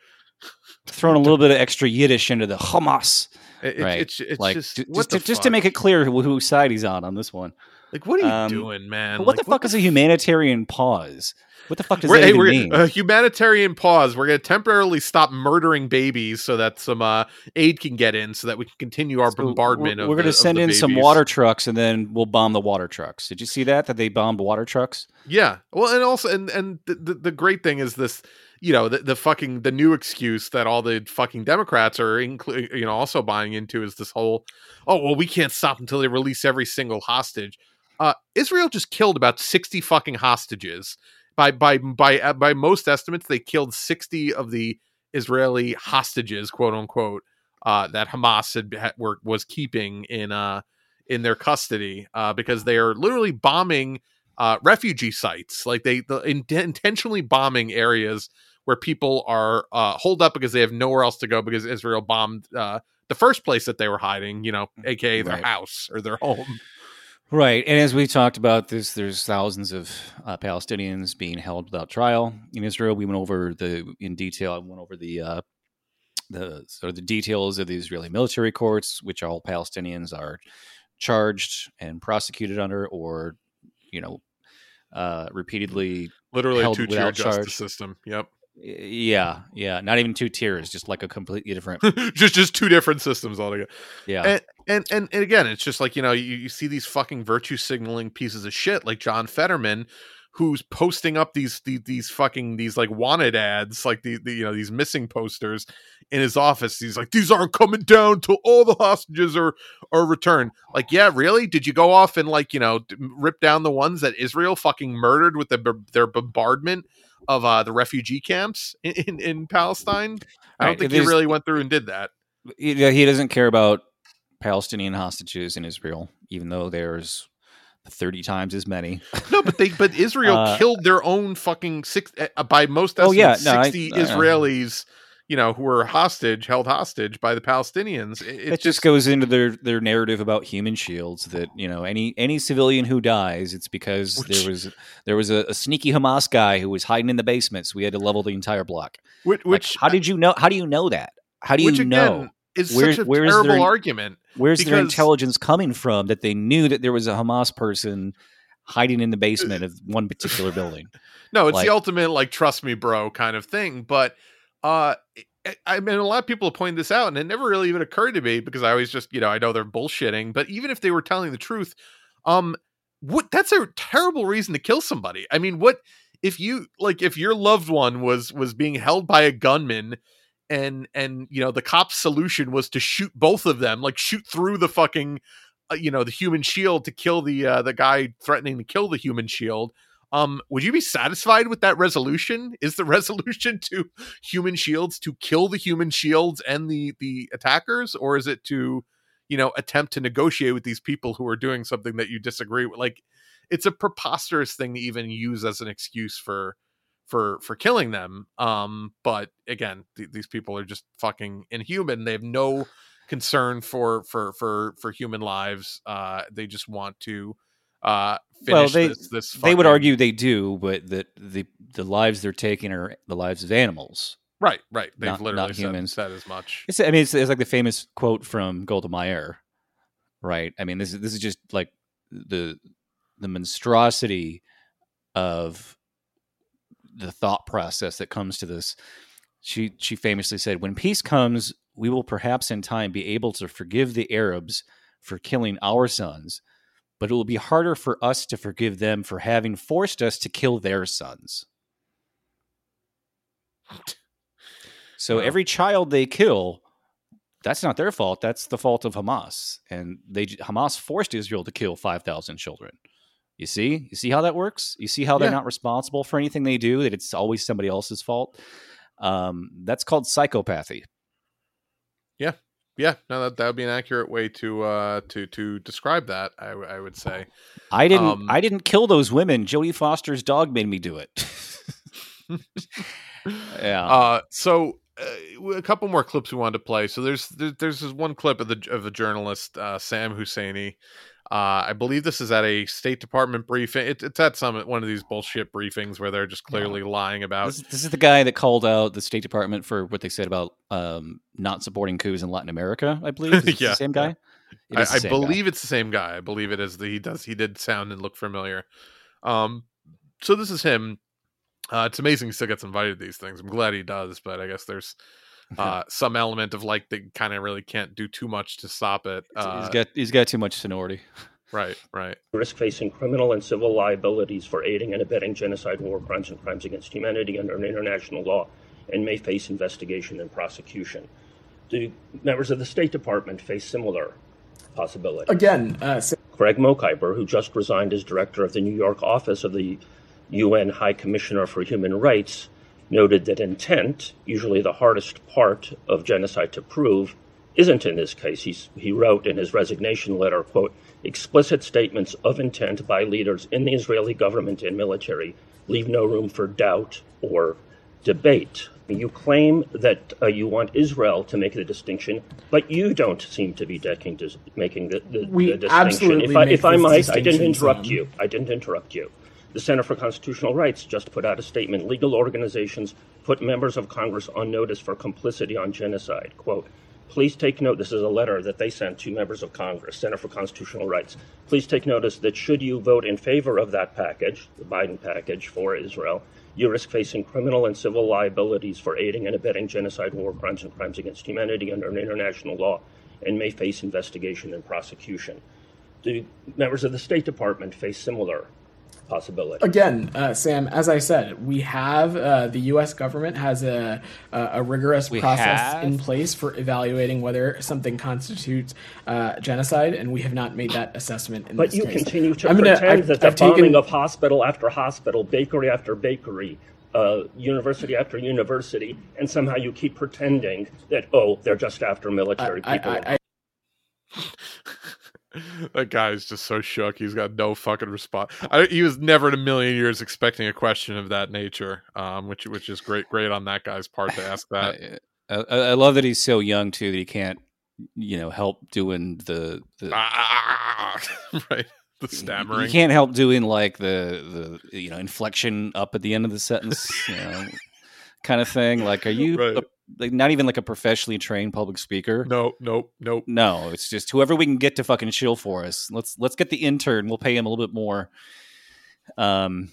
throwing a little bit of extra Yiddish into the Hamas. It, right, it's, it's like just just, to, just to make it clear who, whose side he's on on this one. Like, what are you um, doing, man? What like, the fuck what is a humanitarian pause? What the fuck does we're, that hey, even mean? A humanitarian pause. We're going to temporarily stop murdering babies so that some uh, aid can get in, so that we can continue our so bombardment. We're, we're going to send in babies. some water trucks, and then we'll bomb the water trucks. Did you see that? That they bombed water trucks? Yeah. Well, and also, and and the the, the great thing is this. You know the, the fucking the new excuse that all the fucking Democrats are including, you know, also buying into is this whole, oh well, we can't stop until they release every single hostage. Uh, Israel just killed about sixty fucking hostages by by by uh, by most estimates, they killed sixty of the Israeli hostages, quote unquote, uh, that Hamas had, had were, was keeping in uh in their custody uh, because they are literally bombing uh, refugee sites, like they the, in, intentionally bombing areas where people are uh, holed up because they have nowhere else to go because Israel bombed uh, the first place that they were hiding, you know, aka their right. house or their home. Right, and as we talked about this, there's thousands of uh, Palestinians being held without trial in Israel. We went over the in detail. I went over the uh, the sort of the details of the Israeli military courts, which all Palestinians are charged and prosecuted under, or you know, uh, repeatedly literally held two tier justice system. Yep. Yeah, yeah, not even two tiers, just like a completely different, <laughs> just just two different systems altogether. Yeah, and, and and and again, it's just like you know you, you see these fucking virtue signaling pieces of shit like John Fetterman, who's posting up these these, these fucking these like wanted ads, like the, the you know these missing posters in his office. He's like, these aren't coming down till all the hostages are are returned. Like, yeah, really? Did you go off and like you know rip down the ones that Israel fucking murdered with the, their bombardment of uh, the refugee camps in, in, in Palestine? I don't Right, think he really went through and did that. he, he doesn't care about Palestinian hostages in Israel, even though there's thirty times as many. <laughs> No, but they but Israel Uh, killed their own fucking six uh, by most Oh, yeah, estimates no, I- sixty uh, Israelis, you know, who were hostage held hostage by the Palestinians. It, it it's just goes into their their narrative about human shields that you know any any civilian who dies it's because Which- there was there was a, a sneaky Hamas guy who was hiding in the basement so we had to level the entire block. which, Like, which how did you know? How do you know that? How do you again know? is Where- such a where is terrible their- argument. Where's their intelligence coming from that they knew that there was a Hamas person hiding in the basement of one particular building? <laughs> No, it's Like- the ultimate like trust me, bro, kind of thing. But uh I- mean, a lot of people have pointed this out, and it never really even occurred to me because I always just, you know, I know they're bullshitting. But even if they were telling the truth, um, what that's a terrible reason to kill somebody. I mean, what if you like if your loved one was was being held by a gunman, and and you know the cop's solution was to shoot both of them, like shoot through the fucking, uh, you know, the human shield to kill the uh, the guy threatening to kill the human shield um would you be satisfied with that resolution? Is the <laughs> resolution to human shields to kill the human shields and the the attackers? Or is it to you know attempt to negotiate with these people who are doing something that you disagree with? Like it's a preposterous thing to even use as an excuse for for for killing them. Um but again th- these people are just fucking inhuman. They have no concern for for for for human lives. Uh they just want to uh Well, they- this, this They would argue they do, but that the the lives they're taking are the lives of animals. Right, right. They've Not- literally not said, humans. said as much. It's I mean it's, it's like the famous quote from Golda Meir, right? I mean this is this is just like the the monstrosity of the thought process that comes to this. She she famously said, "When peace comes, we will perhaps in time be able to forgive the Arabs for killing our sons, but it will be harder for us to forgive them for having forced us to kill their sons." So Wow. every child they kill, that's not their fault. That's the fault of Hamas, and they Hamas forced Israel to kill five thousand children. You see, you see how that works. You see how they're Yeah. not responsible for anything they do. That it's always somebody else's fault. Um, that's called psychopathy. Yeah, no, that that would be an accurate way to uh to to describe that. I, I would say. I didn't. Um, I didn't kill those women. Jodie Foster's dog made me do it. <laughs> yeah. Uh, so uh, a couple more clips we wanted to play. So there's there, there's this one clip of the of a journalist uh, Sam Husseini. Uh, I believe this is at a State Department briefing. It, it's at some one of these bullshit briefings where they're just clearly lying about. This, this is the guy that called out the State Department for what they said about um, not supporting coups in Latin America. I believe. Is <laughs> Yeah, the same guy. I, I same guy. believe it's the same guy. I believe it is the he does he did sound and look familiar. Um, so this is him. Uh, it's amazing he still gets invited to these things. I'm glad he does, but I guess there's uh some element of like they kind of really can't do too much to stop it. Uh, he's got he's got too much sonority. <laughs> right, right. risk facing criminal and civil liabilities for aiding and abetting genocide, war crimes, and crimes against humanity under international law, and may face investigation and prosecution. Do members of the State Department face similar possibility? Again, uh, so Greg Mokhiber, who just resigned as director of the New York office of the UN High Commissioner for Human Rights, noted that intent, usually the hardest part of genocide to prove, isn't in this case. He's, he wrote in his resignation letter, quote, explicit statements of intent by leaders in the Israeli government and military leave no room for doubt or debate. You claim that uh, you want Israel to make the distinction, but you don't seem to be making the, the, We the distinction. absolutely if I, if I might, I didn't interrupt Sam. you. I didn't interrupt you. The Center for Constitutional Rights just put out a statement. Legal organizations put members of Congress on notice for complicity on genocide. Quote, please take note. This is a letter that they sent to members of Congress, Center for Constitutional Rights. Please take notice that should you vote in favor of that package, the Biden package for Israel, you risk facing criminal and civil liabilities for aiding and abetting genocide, war crimes, and crimes against humanity under international law, and may face investigation and prosecution. Do members of the State Department face similar possibility. Again, uh, Sam, as I said, we have uh, the U.S. government has a a, a rigorous We process have? in place for evaluating whether something constitutes uh, genocide, and we have not made that assessment. In But this you case. continue to I'm gonna- pretend I've- that the I've taken- of hospital after hospital, bakery after bakery, uh, university after university, and somehow you keep pretending that oh, they're just after military I- people. I- I- <laughs> that guy is just so shook. He's got no fucking response. I, he was never in a million years expecting a question of that nature, um, which which is great, great on that guy's part to ask <laughs> that. Eh, I, I, I love that he's so young too that he can't, you know, help doing the the Ah, ah, ah, ah <laughs> right, the stammering. You can't help doing like the the you know inflection up at the end of the sentence, you know, kind of thing. Like, are you Right. Like not even like a professionally trained public speaker? No, nope, nope. No, it's just whoever we can get to fucking chill for us. Let's let's get the intern. We'll pay him a little bit more. Um,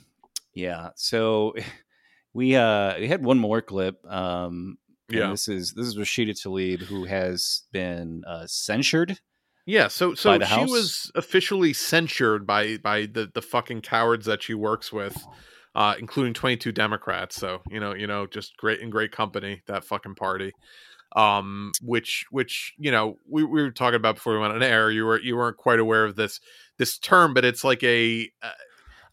yeah. So <laughs> we uh we had one more clip. Um, Yeah. This is this is Rashida Tlaib who has been uh, censured. Yeah, so so she was officially censured by by the the fucking cowards that she works with, uh, including twenty two Democrats. So you know, you know, just great in great company that fucking party. Um, which which you know we, we were talking about before we went on air. You were you weren't quite aware of this this term, but it's like a uh,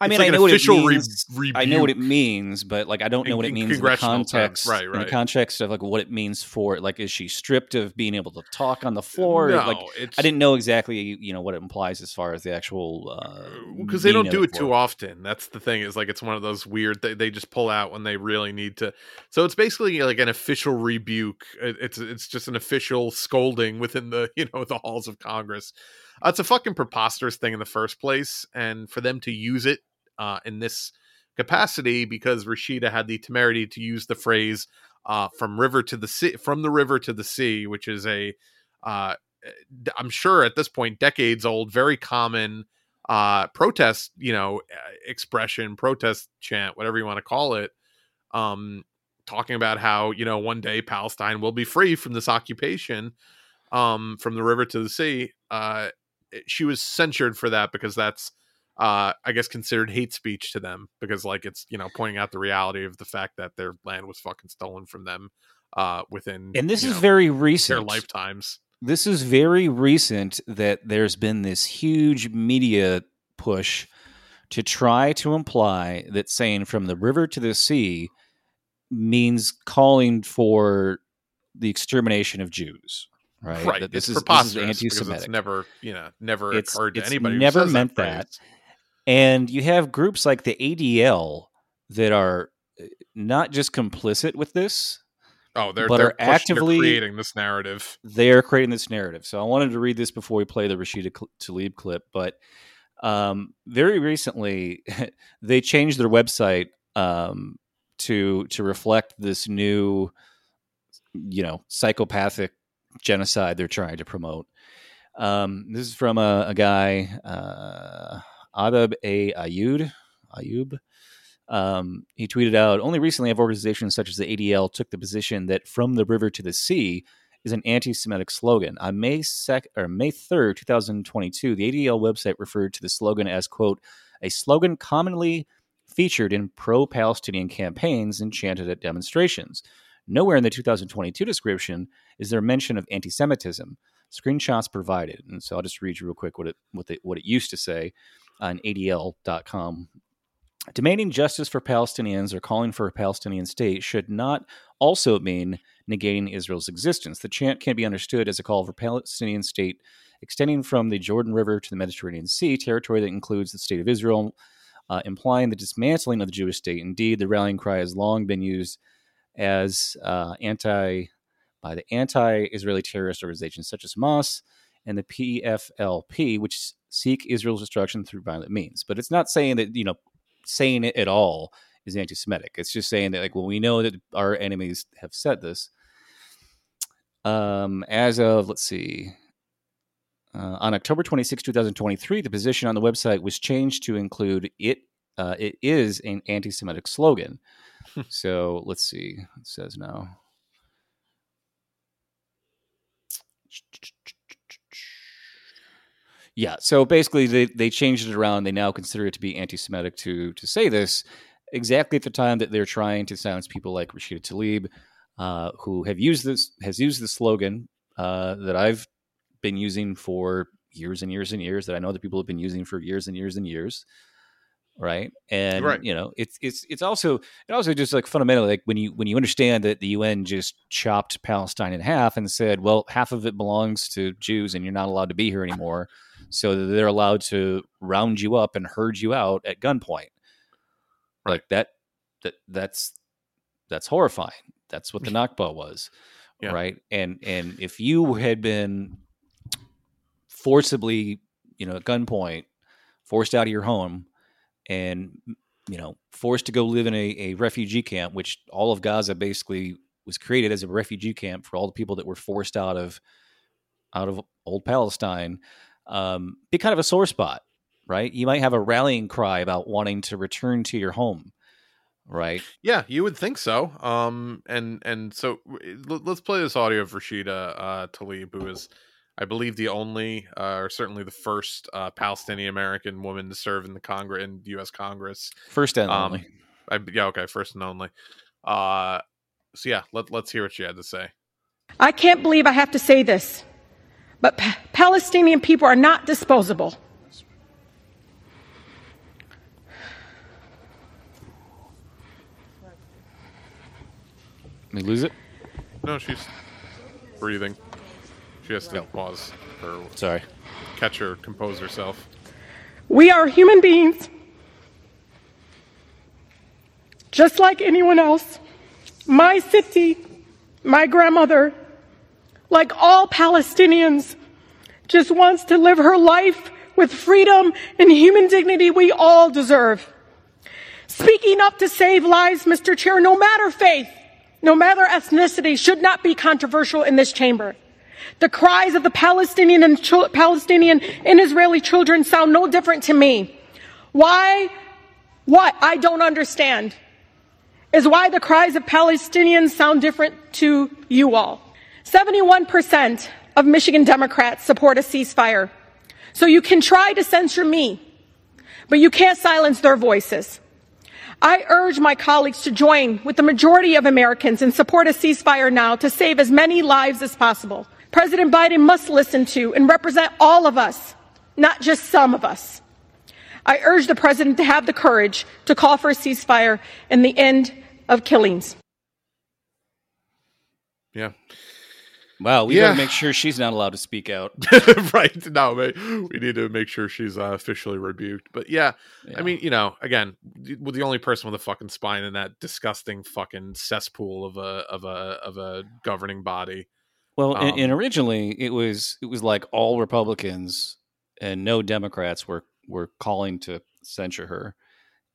I mean, like I know what it official re- means. I know what it means, but like I don't know In- what it means in the congressional terms. context. Right, In right. the context of like what it means for like is she stripped of being able to talk on the floor? no, like it's, I didn't know exactly you know what it implies as far as the actual uh, because they don't do it too often. That's the thing. Is like it's one of those weird. They, they just pull out when they really need to. So it's basically like an official rebuke. It's it's just an official scolding within the <laughs> you know the halls of Congress. Uh, it's a fucking preposterous thing in the first place, and for them to use it uh, in this capacity because Rashida had the temerity to use the phrase uh, "from river to the sea," from the river to the sea, which is a uh, d- I'm sure at this point decades old, very common uh protest you know uh, expression protest chant whatever you want to call it um talking about how you know one day palestine will be free from this occupation um from the river to the sea uh she was censured for that because that's uh i guess considered hate speech to them because like it's you know pointing out the reality of the fact that their land was fucking stolen from them uh within And this is know, very their recent. lifetimes This is very recent that there's been this huge media push to try to imply that saying from the river to the sea means calling for the extermination of Jews. Right. right That this it's is this is preposterous anti-Semitic. it's never you know never It's- occurred to it's anybody never meant that, that. And you have groups like the ADL that are uh, not just complicit with this, Oh, they're but they're, are push- actively- they're creating this narrative. they are creating this narrative. So I wanted to read this before we play the Rashida Tlaib clip, but um, very recently <laughs> they changed their website um, to to reflect this new, you know, psychopathic genocide they're trying to promote. Um, this is from a, a guy, uh, Adab A. Ayub. Ayub. Um, he tweeted out, Only recently have organizations such as the ADL took the position that from the river to the sea is an anti-Semitic slogan. On May sec or May third, two thousand twenty-two, the ADL website referred to the slogan as "quote a slogan commonly featured in pro-Palestinian campaigns and chanted at demonstrations." Nowhere in the 2022 description is there mention of anti-Semitism. Screenshots provided, and so I'll just read you real quick what it what, it what it used to say on ADL.com. Demanding justice for Palestinians or calling for a Palestinian state should not also mean negating Israel's existence. The chant can be understood as a call for a Palestinian state extending from the Jordan River to the Mediterranean Sea, territory that includes the state of Israel, uh, implying the dismantling of the Jewish state. Indeed, the rallying cry has long been used as uh, anti by the anti-Israeli terrorist organizations such as Hamas and the PFLP, which seek Israel's destruction through violent means. But it's not saying that you know saying it at all is anti-Semitic. It's just saying that like well we know that our enemies have said this. Um, as of let's see, uh, on October 26, 2023, the position on the website was changed to include it. Uh, it is an anti-Semitic slogan. so let's see. It says now. Yeah. So basically, they, they changed it around. They now consider it to be anti-Semitic to to say this exactly at the time that they're trying to silence people like Rashida Tlaib, uh, who have used this has used the slogan uh, that I've been using for years and years and years. That I know that people have been using for years and years and years. Right. And Right. you know, it's it's it's also it also just like fundamentally like when you when you understand that the UN just chopped Palestine in half and said, well, half of it belongs to Jews and you're not allowed to be here anymore. So that they're allowed to round you up and herd you out at gunpoint. Like that that that's that's horrifying. That's what the <laughs> Nakba was. Yeah. Right. And and if you had been forcibly, you know, at gunpoint, forced out of your home and you know, forced to go live in a, a refugee camp, which all of Gaza basically was created as a refugee camp for all the people that were forced out of out of old Palestine, um, be kind of a sore spot, right? You might have a rallying cry about wanting to return to your home, right? Yeah, you would think so. Um, and and so w- l- let's play this audio of Rashida uh, Tlaib, who is, I believe, the only, uh, or certainly the first uh, Palestinian American woman to serve in the Congress in the U.S. Congress. First and Um, only. I, yeah, okay, first and only. Uh, so yeah, let let's hear what she had to say. I can't believe I have to say this, but Pa- Palestinian people are not disposable. We lose it. No, she's breathing. She has to pause or Sorry. catch her, compose herself. We are human beings, just like anyone else. My city, my grandmother, like all Palestinians, just wants to live her life with freedom and human dignity we all deserve. Speaking up to save lives, Mr. Chair, no matter faith, no matter ethnicity, should not be controversial in this chamber. The cries of the Palestinian and Palestinian and Israeli children sound no different to me. Why? What I don't understand is why the cries of Palestinians sound different to you all. 71% of Michigan Democrats support a ceasefire. So you can try to censure me, but you can't silence their voices. I urge my colleagues to join with the majority of Americans and support a ceasefire now to save as many lives as possible. President Biden must listen to and represent all of us, not just some of us. I urge the president to have the courage to call for a ceasefire and the end of killings. Yeah. Wow, we Yeah. gotta make sure she's not allowed to speak out. <laughs> right. No, ma- we need to make sure she's uh, officially rebuked. But yeah, Yeah. I mean, you know, again, well, the only person with a fucking spine in that disgusting fucking cesspool of a of a of a governing body. Well, and, Um, and originally it was it was like all Republicans and no Democrats were were calling to censure her,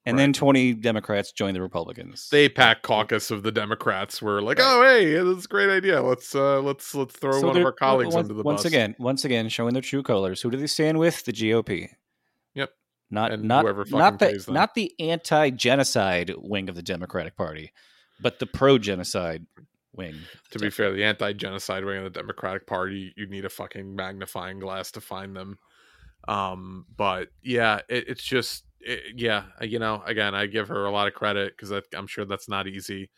and then twenty Democrats joined the Republicans. The AIPAC caucus of the Democrats were like, "Oh, hey, that's a great idea. Let's uh let's let's throw So one of our colleagues once, under the once bus." again, once again, showing their true colors. Who do they stand with? The GOP. Yep. Not And not whoever fucking not the them. not the anti-genocide wing of the Democratic Party, but the pro-genocide wing. To be fair, the anti-genocide wing of the Democratic Party, you need a fucking magnifying glass to find them. Um, but yeah, it, it's just, it, yeah, you know, again, I give her a lot of credit because I'm sure that's not easy.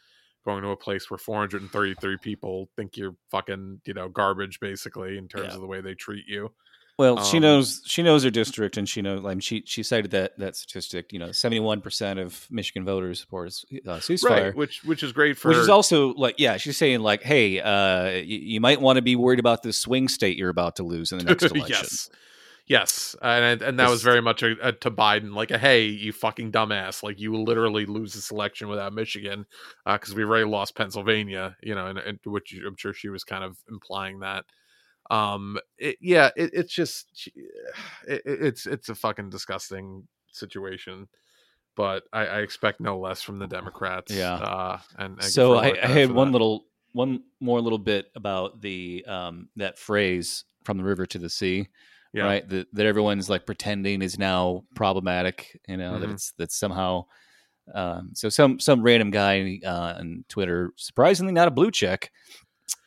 Going to a place where 433 people think you're fucking, you know, garbage, basically, in terms Yeah. of the way they treat you. Well, she Um, knows she knows her district, and she knows. Like she she cited that that statistic. You know, seventy one percent of Michigan voters support uh, ceasefire. Right, which which is great for Which is also like, yeah, she's saying like, hey, uh, you, you might want to be worried about this swing state you're about to lose in the next <laughs> election. yes, yes, and and that was very much a, a, to Biden, like a hey, you fucking dumbass, like you will literally lose this election without Michigan, because we've already lost Pennsylvania, you know, and, and which I'm sure she was kind of implying that. Um, it, yeah, it, it's just <sighs> it, it- it's it's a fucking disgusting situation. But I, I expect no less from the Democrats. Yeah. Uh, and, and so I, I had one that. little one more little bit about the um that phrase from the river to the sea Yeah. right that, that everyone's like pretending is now problematic you know that Mhm. it's that somehow um so some some random guy uh on twitter surprisingly not a blue check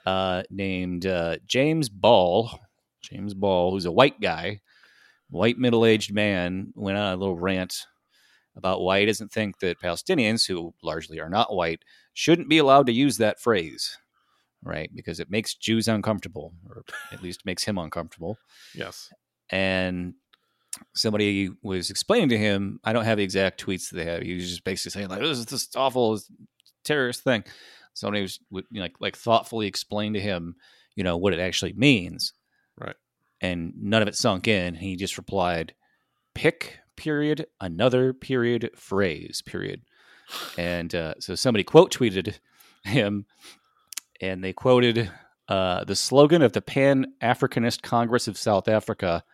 uh named uh james ball james ball who's a white guy white middle aged man went on a little rant about why he doesn't think that Palestinians, who largely are not white, shouldn't be allowed to use that phrase, right? Because it makes Jews uncomfortable, or at least makes him uncomfortable. Yes. And somebody was explaining to him, I don't have the exact tweets that they have. He was just basically saying, like, this is this awful terrorist thing. Somebody was you know, like, like thoughtfully explained to him, you know, what it actually means. Right. And none of it sunk in. He just replied, pick period, another period, phrase, period. And uh, so somebody quote tweeted him, and they quoted uh, the slogan of the Pan Africanist Congress of South Africa.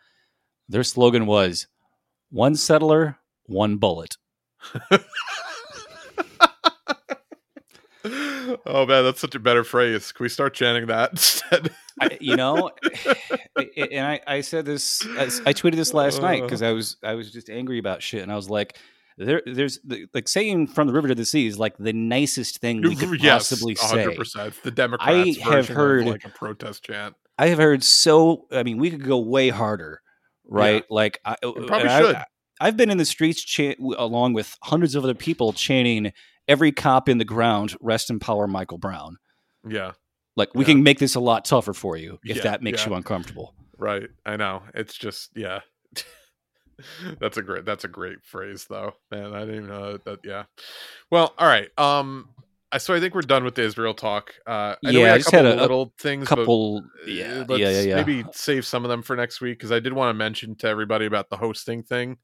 Their slogan was one settler, one bullet. <laughs> oh man, that's such a better phrase. Can we start chanting that <laughs> instead? I, you know, <laughs> and I, I said this, I tweeted this last night because I was, I was just angry about shit, and I was like, there, there's like saying from the river to the sea is like the nicest thing we could <laughs> yes, possibly 100%. say. The Democrats I have heard like a protest chant. I have heard so. I mean, we could go way harder, right? Yeah. Like, I uh, we uh, probably should. I, I've been in the streets cha- along with hundreds of other people chanting "Every cop in the ground, rest in power, Michael Brown." Yeah, Like, we Yeah. can make this a lot tougher for you if Yeah, that makes you uncomfortable. right. I know. It's just yeah. <laughs> <laughs> that's a great. That's a great phrase, though. Man, I didn't even know that. Yeah. Well, all right. Um. I so I think we're done with the Israel talk. Uh, I know Yeah, I had a just couple had a- a little things. but, Couple, uh, yeah, let's yeah, yeah, yeah. Maybe save some of them for next week because I did want to mention to everybody about the hosting thing.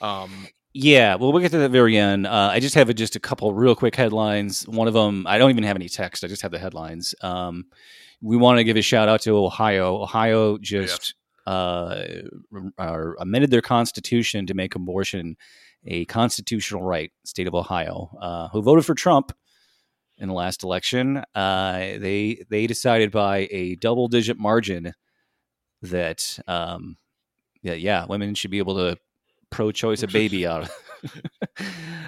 Um. Yeah, well, we'll get to the very end. Uh, I just have just a couple real quick headlines. One of them, I don't even have any text. I just have the headlines. Um, we want to give a shout out to Ohio. Ohio just uh, uh, amended their constitution to make abortion a constitutional right. State of Ohio, uh, who voted for Trump in the last election, uh, they they decided by a double digit margin that um, yeah, yeah, women should be able to pro-choice a <laughs> baby out. <laughs>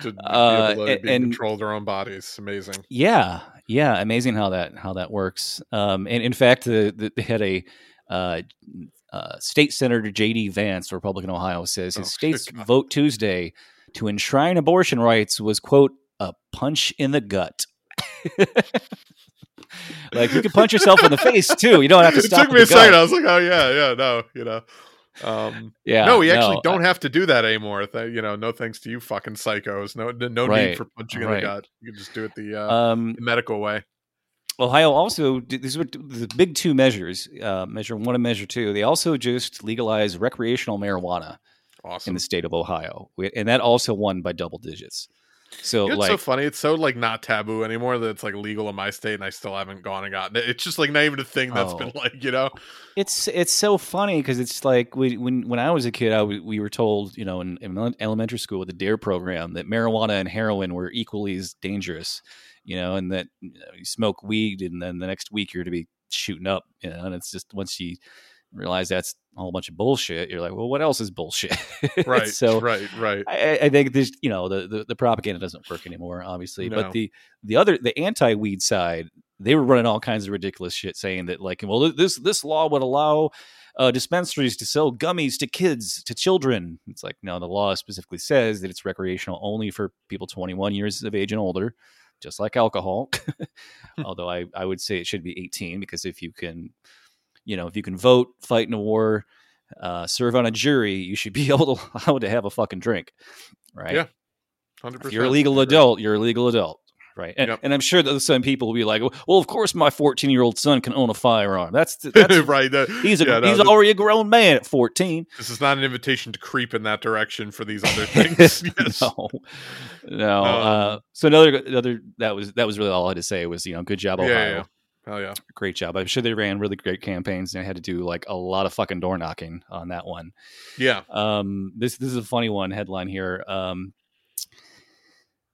To be Uh, able to a- be and- control their own bodies. Amazing. Yeah, yeah, amazing how that how that works. Um, and in fact, the, the, they had a uh, uh, state senator J.D. Vance, Republican Ohio, says his Oh, <laughs> state's God. vote Tuesday to enshrine abortion rights was quote a punch in the gut. <laughs> like you can punch yourself in the face too. You don't have to stop. it took me a gut. second. I was like, oh yeah, yeah, no, you know. Um, Yeah, no, we actually no, don't have to do that anymore. Th- you know, no thanks to you, fucking psychos. No, no Right, need for punching in the gut. You can just do it the, uh, Um, the medical way. Ohio also these were the big two measures, uh, measure one and measure two. They also just legalized recreational marijuana in the state of Ohio, and that also won by double digits. So You know, it's like, so funny. It's so like not taboo anymore that it's like legal in my state, and I still haven't gone and gotten it. It's just like not even a thing that's been Oh. <laughs> like you know. it's it's so funny because it's like we, when when I was a kid, I w- we were told you know in, in elementary school with the Dare program that marijuana and heroin were equally as dangerous, you know, and that you, know, you smoke weed and then the next week you're to be shooting up, you know, and it's just once you realize that's a whole bunch of bullshit, you're like, well, what else is bullshit? <laughs> Right. so right. Right. I, I think this, you know, the, the the propaganda doesn't work anymore, obviously. No. But the the other the anti weed side, they were running all kinds of ridiculous shit, saying that like, well, this this law would allow uh, dispensaries to sell gummies to kids to children. It's like no, the law specifically says that it's recreational only for people 21 years of age and older, just like alcohol. <laughs> Although I I would say it should be 18 because if you can, you know, if you can vote, fight in a war. Uh, serve on a jury, you should be <laughs> able to allowed to have a fucking drink, right? Yeah, Hundred percent. you're a legal adult, you're a legal adult, right? And, Yep. and I'm sure that some people will be like, "Well, of course, my 14 year old son can own a firearm. That's <laughs> that's right. uh, he's a, yeah, no, he's already a grown man at 14." This is not an invitation to creep in that direction for these other <laughs> things. <laughs> yes. no, no. uh, Um, so another another that was that was really all I had to say was you know good job Ohio, yeah, yeah. Hell yeah. great job. I'm sure they ran really great campaigns and I had to do like a lot of fucking door knocking on that one. Yeah. Um, this this is a funny one headline here. Um,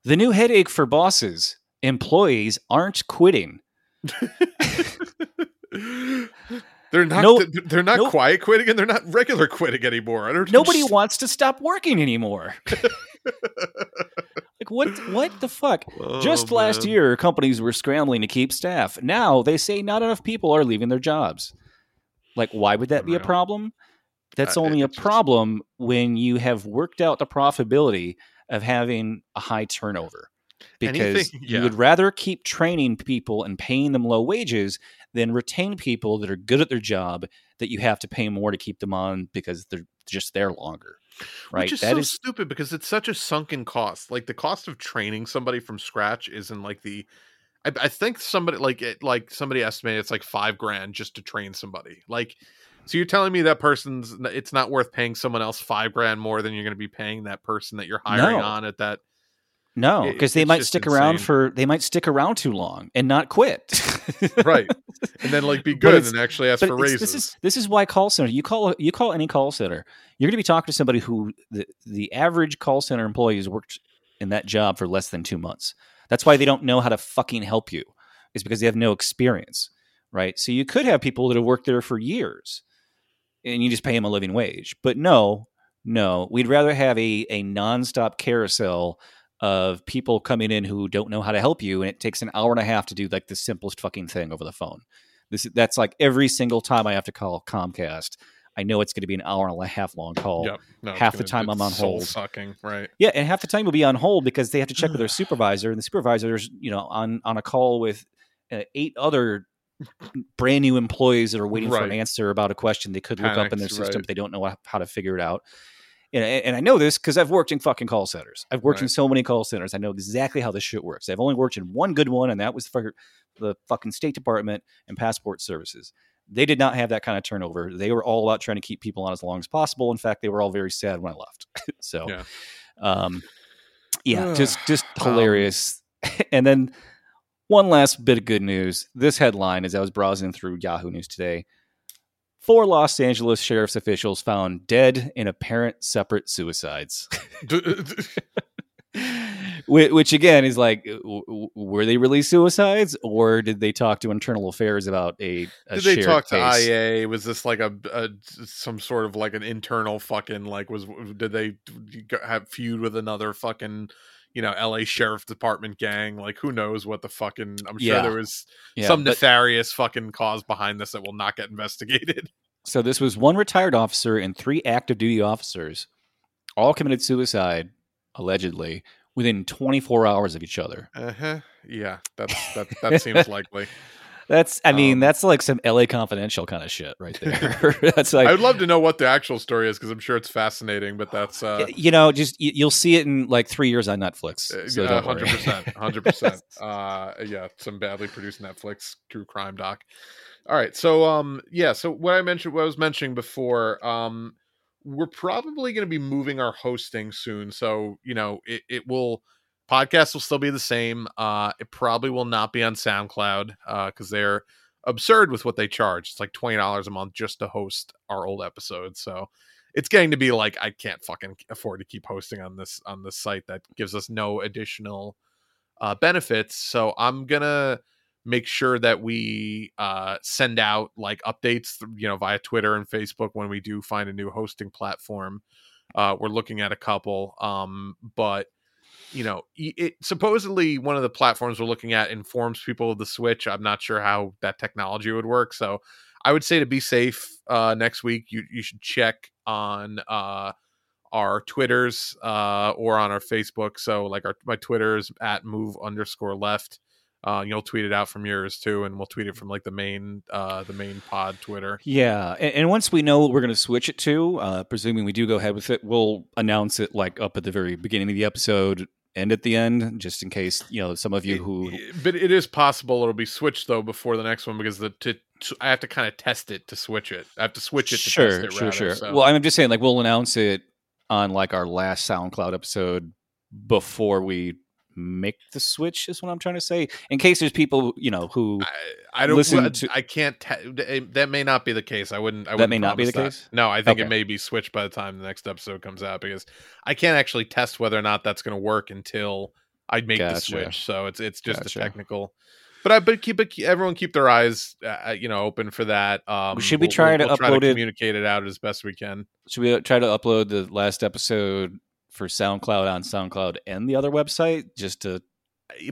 the new headache for bosses: employees aren't quitting. <laughs> they're not. No- they're- not nope. quiet quitting, and they're not regular quitting anymore. Nobody understand. wants to stop working anymore. <laughs> like what? What the fuck? Just Oh, last year, companies were scrambling to keep staff. Now they say not enough people are leaving their jobs. Like, why would that be a problem? That's Uh, only a just- problem when you have worked out the profitability of having a high turnover. Because Anything- <laughs> you would rather keep training people and paying them low wages than retain people that are good at their job that you have to pay more to keep them on because they're just there longer. Right? Which is That so is- stupid because it's such a sunken cost. Like the cost of training somebody from scratch isn't like the. I, I think somebody like it, like somebody estimated it's like five grand just to train somebody. Like, so you're telling me that person's it's not worth paying someone else five grand more than you're going to be paying that person that you're hiring No. on at that. No, It- because they might stick around for they might stick around too long and not quit. <laughs> Right. And then like be <laughs> good and actually ask for raises. This is this is why call center. You call you call any call center. You're going to be talking to somebody who the the average call center employee has worked in that job for less than two months. That's why they don't know how to fucking help you. Is because they have no experience, right? So you could have people that have worked there for years, and you just pay them a living wage. But no, no, we'd rather have a a nonstop carousel of people coming in who don't know how to help you, and it takes an hour and a half to do like the simplest fucking thing over the phone. This that's like every single time I have to call Comcast. I know it's going to be an hour and a half long call. Yep. No, half the time I'm on hold. Sucking. Right. Yeah, and half the time we'll be on hold because they have to check with their <sighs> supervisor, and the supervisor's you know on on a call with uh, eight other brand new employees that are waiting for an answer about a question they could look up in their system, right. but they don't know how- to figure it out. And, and I know this because I've worked in fucking call centers. I've worked in so many call centers. I know exactly how this shit works. I've only worked in one good one, and that was for the fucking State Department and Passport Services. They did not have that kind of turnover. They were all about trying to keep people on as long as possible. In fact, they were all very sad when I left. <laughs> so, Yeah. um, yeah, just just <sighs> Um, hilarious. <laughs> and then one last bit of good news. This headline, as I was browsing through Yahoo News today, four Los Angeles sheriff's officials found dead in apparent separate suicides. <laughs> Uh, <laughs> which again is like, were they really suicides, or did they talk to internal affairs about a? a Did they talk to case? IA? Was this like a, a some sort of like an internal fucking like was did they have feud with another fucking you know LA Sheriff Department gang? Like who knows what the fucking I'm sure Yeah. there was Yeah, some but- nefarious fucking cause behind this that will not get <laughs> investigated. So this was one retired officer and three active duty officers, all committed suicide allegedly within 24 hours of each other. Uh-huh. Yeah, that's that that <laughs> seems likely. That's, I mean, Um, that's like some LA Confidential kind of shit right there. <laughs> <laughs> that's like, I would love to know what the actual story is because I'm sure it's fascinating. But that's uh, you know, just you- you'll see it in like three years on Netflix. So don't hundred percent, hundred percent. <laughs> Uh, yeah, some badly produced Netflix true crime doc. All right, so um, yeah, so what I mentioned, what I was mentioning before, um, we're probably going to be moving our hosting soon. So you know, it it will podcast will still be the same. Uh, it probably will not be on SoundCloud uh because they're absurd with what they charge. It's like twenty dollars a month just to host our old episodes. So it's getting to be like I can't fucking afford to keep hosting on this on this site that gives us no additional uh, benefits. So I'm gonna make sure that we uh, send out like updates, you know, via Twitter and Facebook when we do find a new hosting platform. Uh, we're looking at a couple, um, but you know, it supposedly one of the platforms we're looking at informs people of the switch. I'm not sure how that technology would work, so I would say to be safe uh, next week, you you should check on uh, our Twitters uh, or on our Facebook. So like our my Twitter is at move underscore left. Uh, you'll tweet it out from yours too, and we'll tweet it from like the main uh, the main pod Twitter. Yeah, and, and once we know what we're going to switch it to, uh, presuming we do go ahead with it, we'll announce it like up at the very beginning of the episode and at the end, just in case you know some of you who. But it is possible it'll be switched though before the next one because the to, to- I have to kind of test it to switch it. I have to switch it to sure, test it. sure, rather, sure. so- Well, I'm just saying, like we'll announce it on like our last SoundCloud episode before we make the switch. Is what I'm trying to say. In case there's people you know who I don't. listen to- I can't. Te- that may not be the case. I wouldn't. I That wouldn't may not be the that. case? No, I think Okay. it may be switched by the time the next episode comes out because I can't actually test whether or not that's going to work until I make the switch. So it's it's just Gotcha. a technical. But I but keep it. Everyone keep their eyes, uh, you know, open for that. Um, Should we try we'll- to we'll try upload to it- communicate it out as best we can. should we try to upload the last episode for SoundCloud on SoundCloud and the other website just to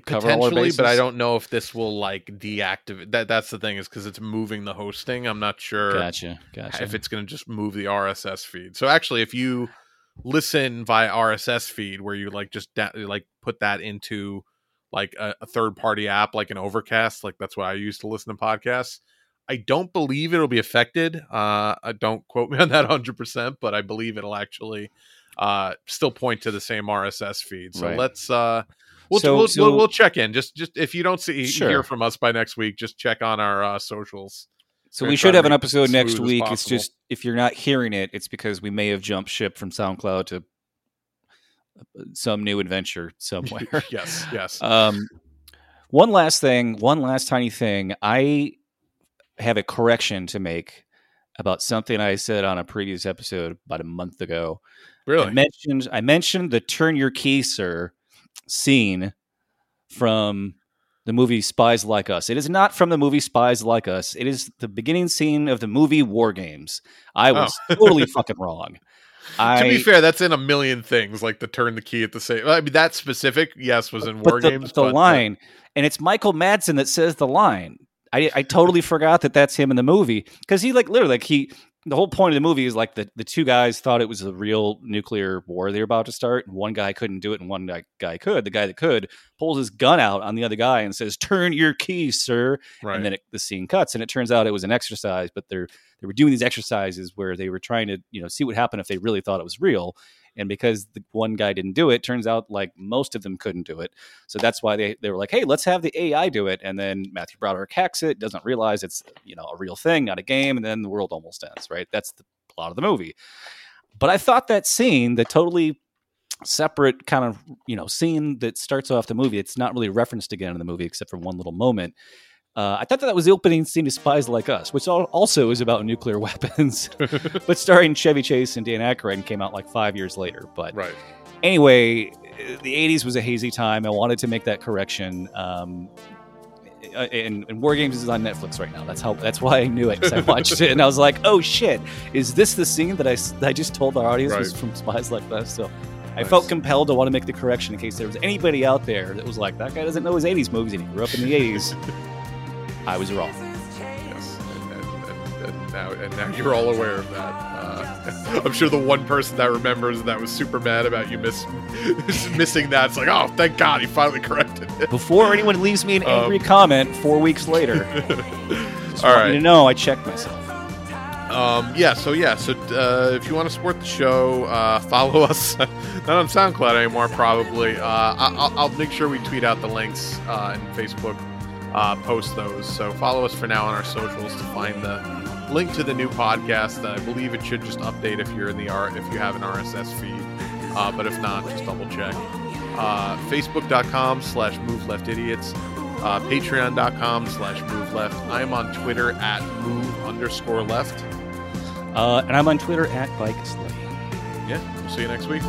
Cover all our potentially, but I don't know if this will like deactivate. That that's the thing is because it's moving the hosting. I'm not sure Gotcha. Gotcha. if it's going to just move the RSS feed. So actually, if you listen via RSS feed, where you like just da- like put that into like a, a third party app, like an Overcast, like that's what I use to listen to podcasts. I don't believe it'll be affected. Uh, uh, don't quote me on that 100, percent but I believe it'll actually uh, still point to the same RSS feed. So Right. let's uh, we'll, So- we'll, so- we'll we'll check in. Just just if you don't see Sure. hear from us by next week, just check on our uh, socials. So we should have an episode next week. It's just if you're not hearing it, it's because we may have jumped ship from SoundCloud to uh, some new adventure somewhere. <laughs> yes, yes. <laughs> um, one last thing, one last tiny thing. I have a correction to make about something I said on a previous episode about a month ago. Really? I mentioned I mentioned the "Turn Your Key, Sir" scene from the movie Spies Like Us. It is not from the movie Spies Like Us. It is the beginning scene of the movie War Games. I oh. was totally fucking wrong. I, <laughs> Oh. to be fair, that's in a million things, like the turn the key at the same. I mean, that specific, yes, was in but War the, Games. the but, line, and it's Michael Madsen that says the line. I, I totally forgot that that's him in the movie because he like literally like he the whole point of the movie is like the, the two guys thought it was a real nuclear war they were about to start and one guy couldn't do it and one guy, could. The guy that could pulls his gun out on the other guy and says turn your key sir. Right. and then it, the scene cuts and it turns out it was an exercise but they're they were doing these exercises where they were trying to you know see what happened if they really thought it was real and because the one guy didn't do it turns out like most of them couldn't do it. So that's why they, they were like hey let's have the ai do it. And then matthew broderick hacks it doesn't realize it's you know a real thing not a game and then the world almost ends right? That's the plot of the movie. But i thought that scene the totally separate kind of you know scene that starts off the movie it's not really referenced again in the movie except for one little moment uh, I thought that, that was the opening scene to Spies Like Us, which also is about nuclear <laughs> weapons, <laughs> but starring Chevy Chase and Dan Aykroyd, and came out like five years later. But right. anyway, the '80s was a hazy time. I wanted to make that correction. Um, and, and War Games is on Netflix right now. That's how. That's why I knew it because I <laughs> watched it and I was like, "Oh shit! Is this the scene that I, that I just told our audience was from Spies Like Us?" So I Nice. felt compelled to want to make the correction in case there was anybody out there that was like, "That guy doesn't know his '80s movies and he grew up in the '80s." I was wrong. Yes, and, and, and, and now and now you're all aware of that. Uh, <laughs> I'm sure the one person that remembers that was super mad about you miss <laughs> missing that. It's like, oh, thank God, he finally <laughs> corrected it. Before anyone leaves me an angry Um, comment four weeks later, just All you to know I checked myself. Um, yeah, so yeah, so uh, if you want to support the show, uh, follow us. Not on SoundCloud anymore, probably. Uh, I- I'll, I'll make sure we tweet out the links uh, and Facebook uh, post those. So follow us for now on our socials to find the link to the new podcast. I believe it should just update if you're in the R if you have an RSS feed. Uh, but if not, just double check. Uh, Facebook.com slash Move Left Idiots. Uh, Patreon.com slash Move Left. I am on Twitter at Move underscore Left. Uh, and I'm on Twitter at Bike Slay. Yeah, we'll see you next week.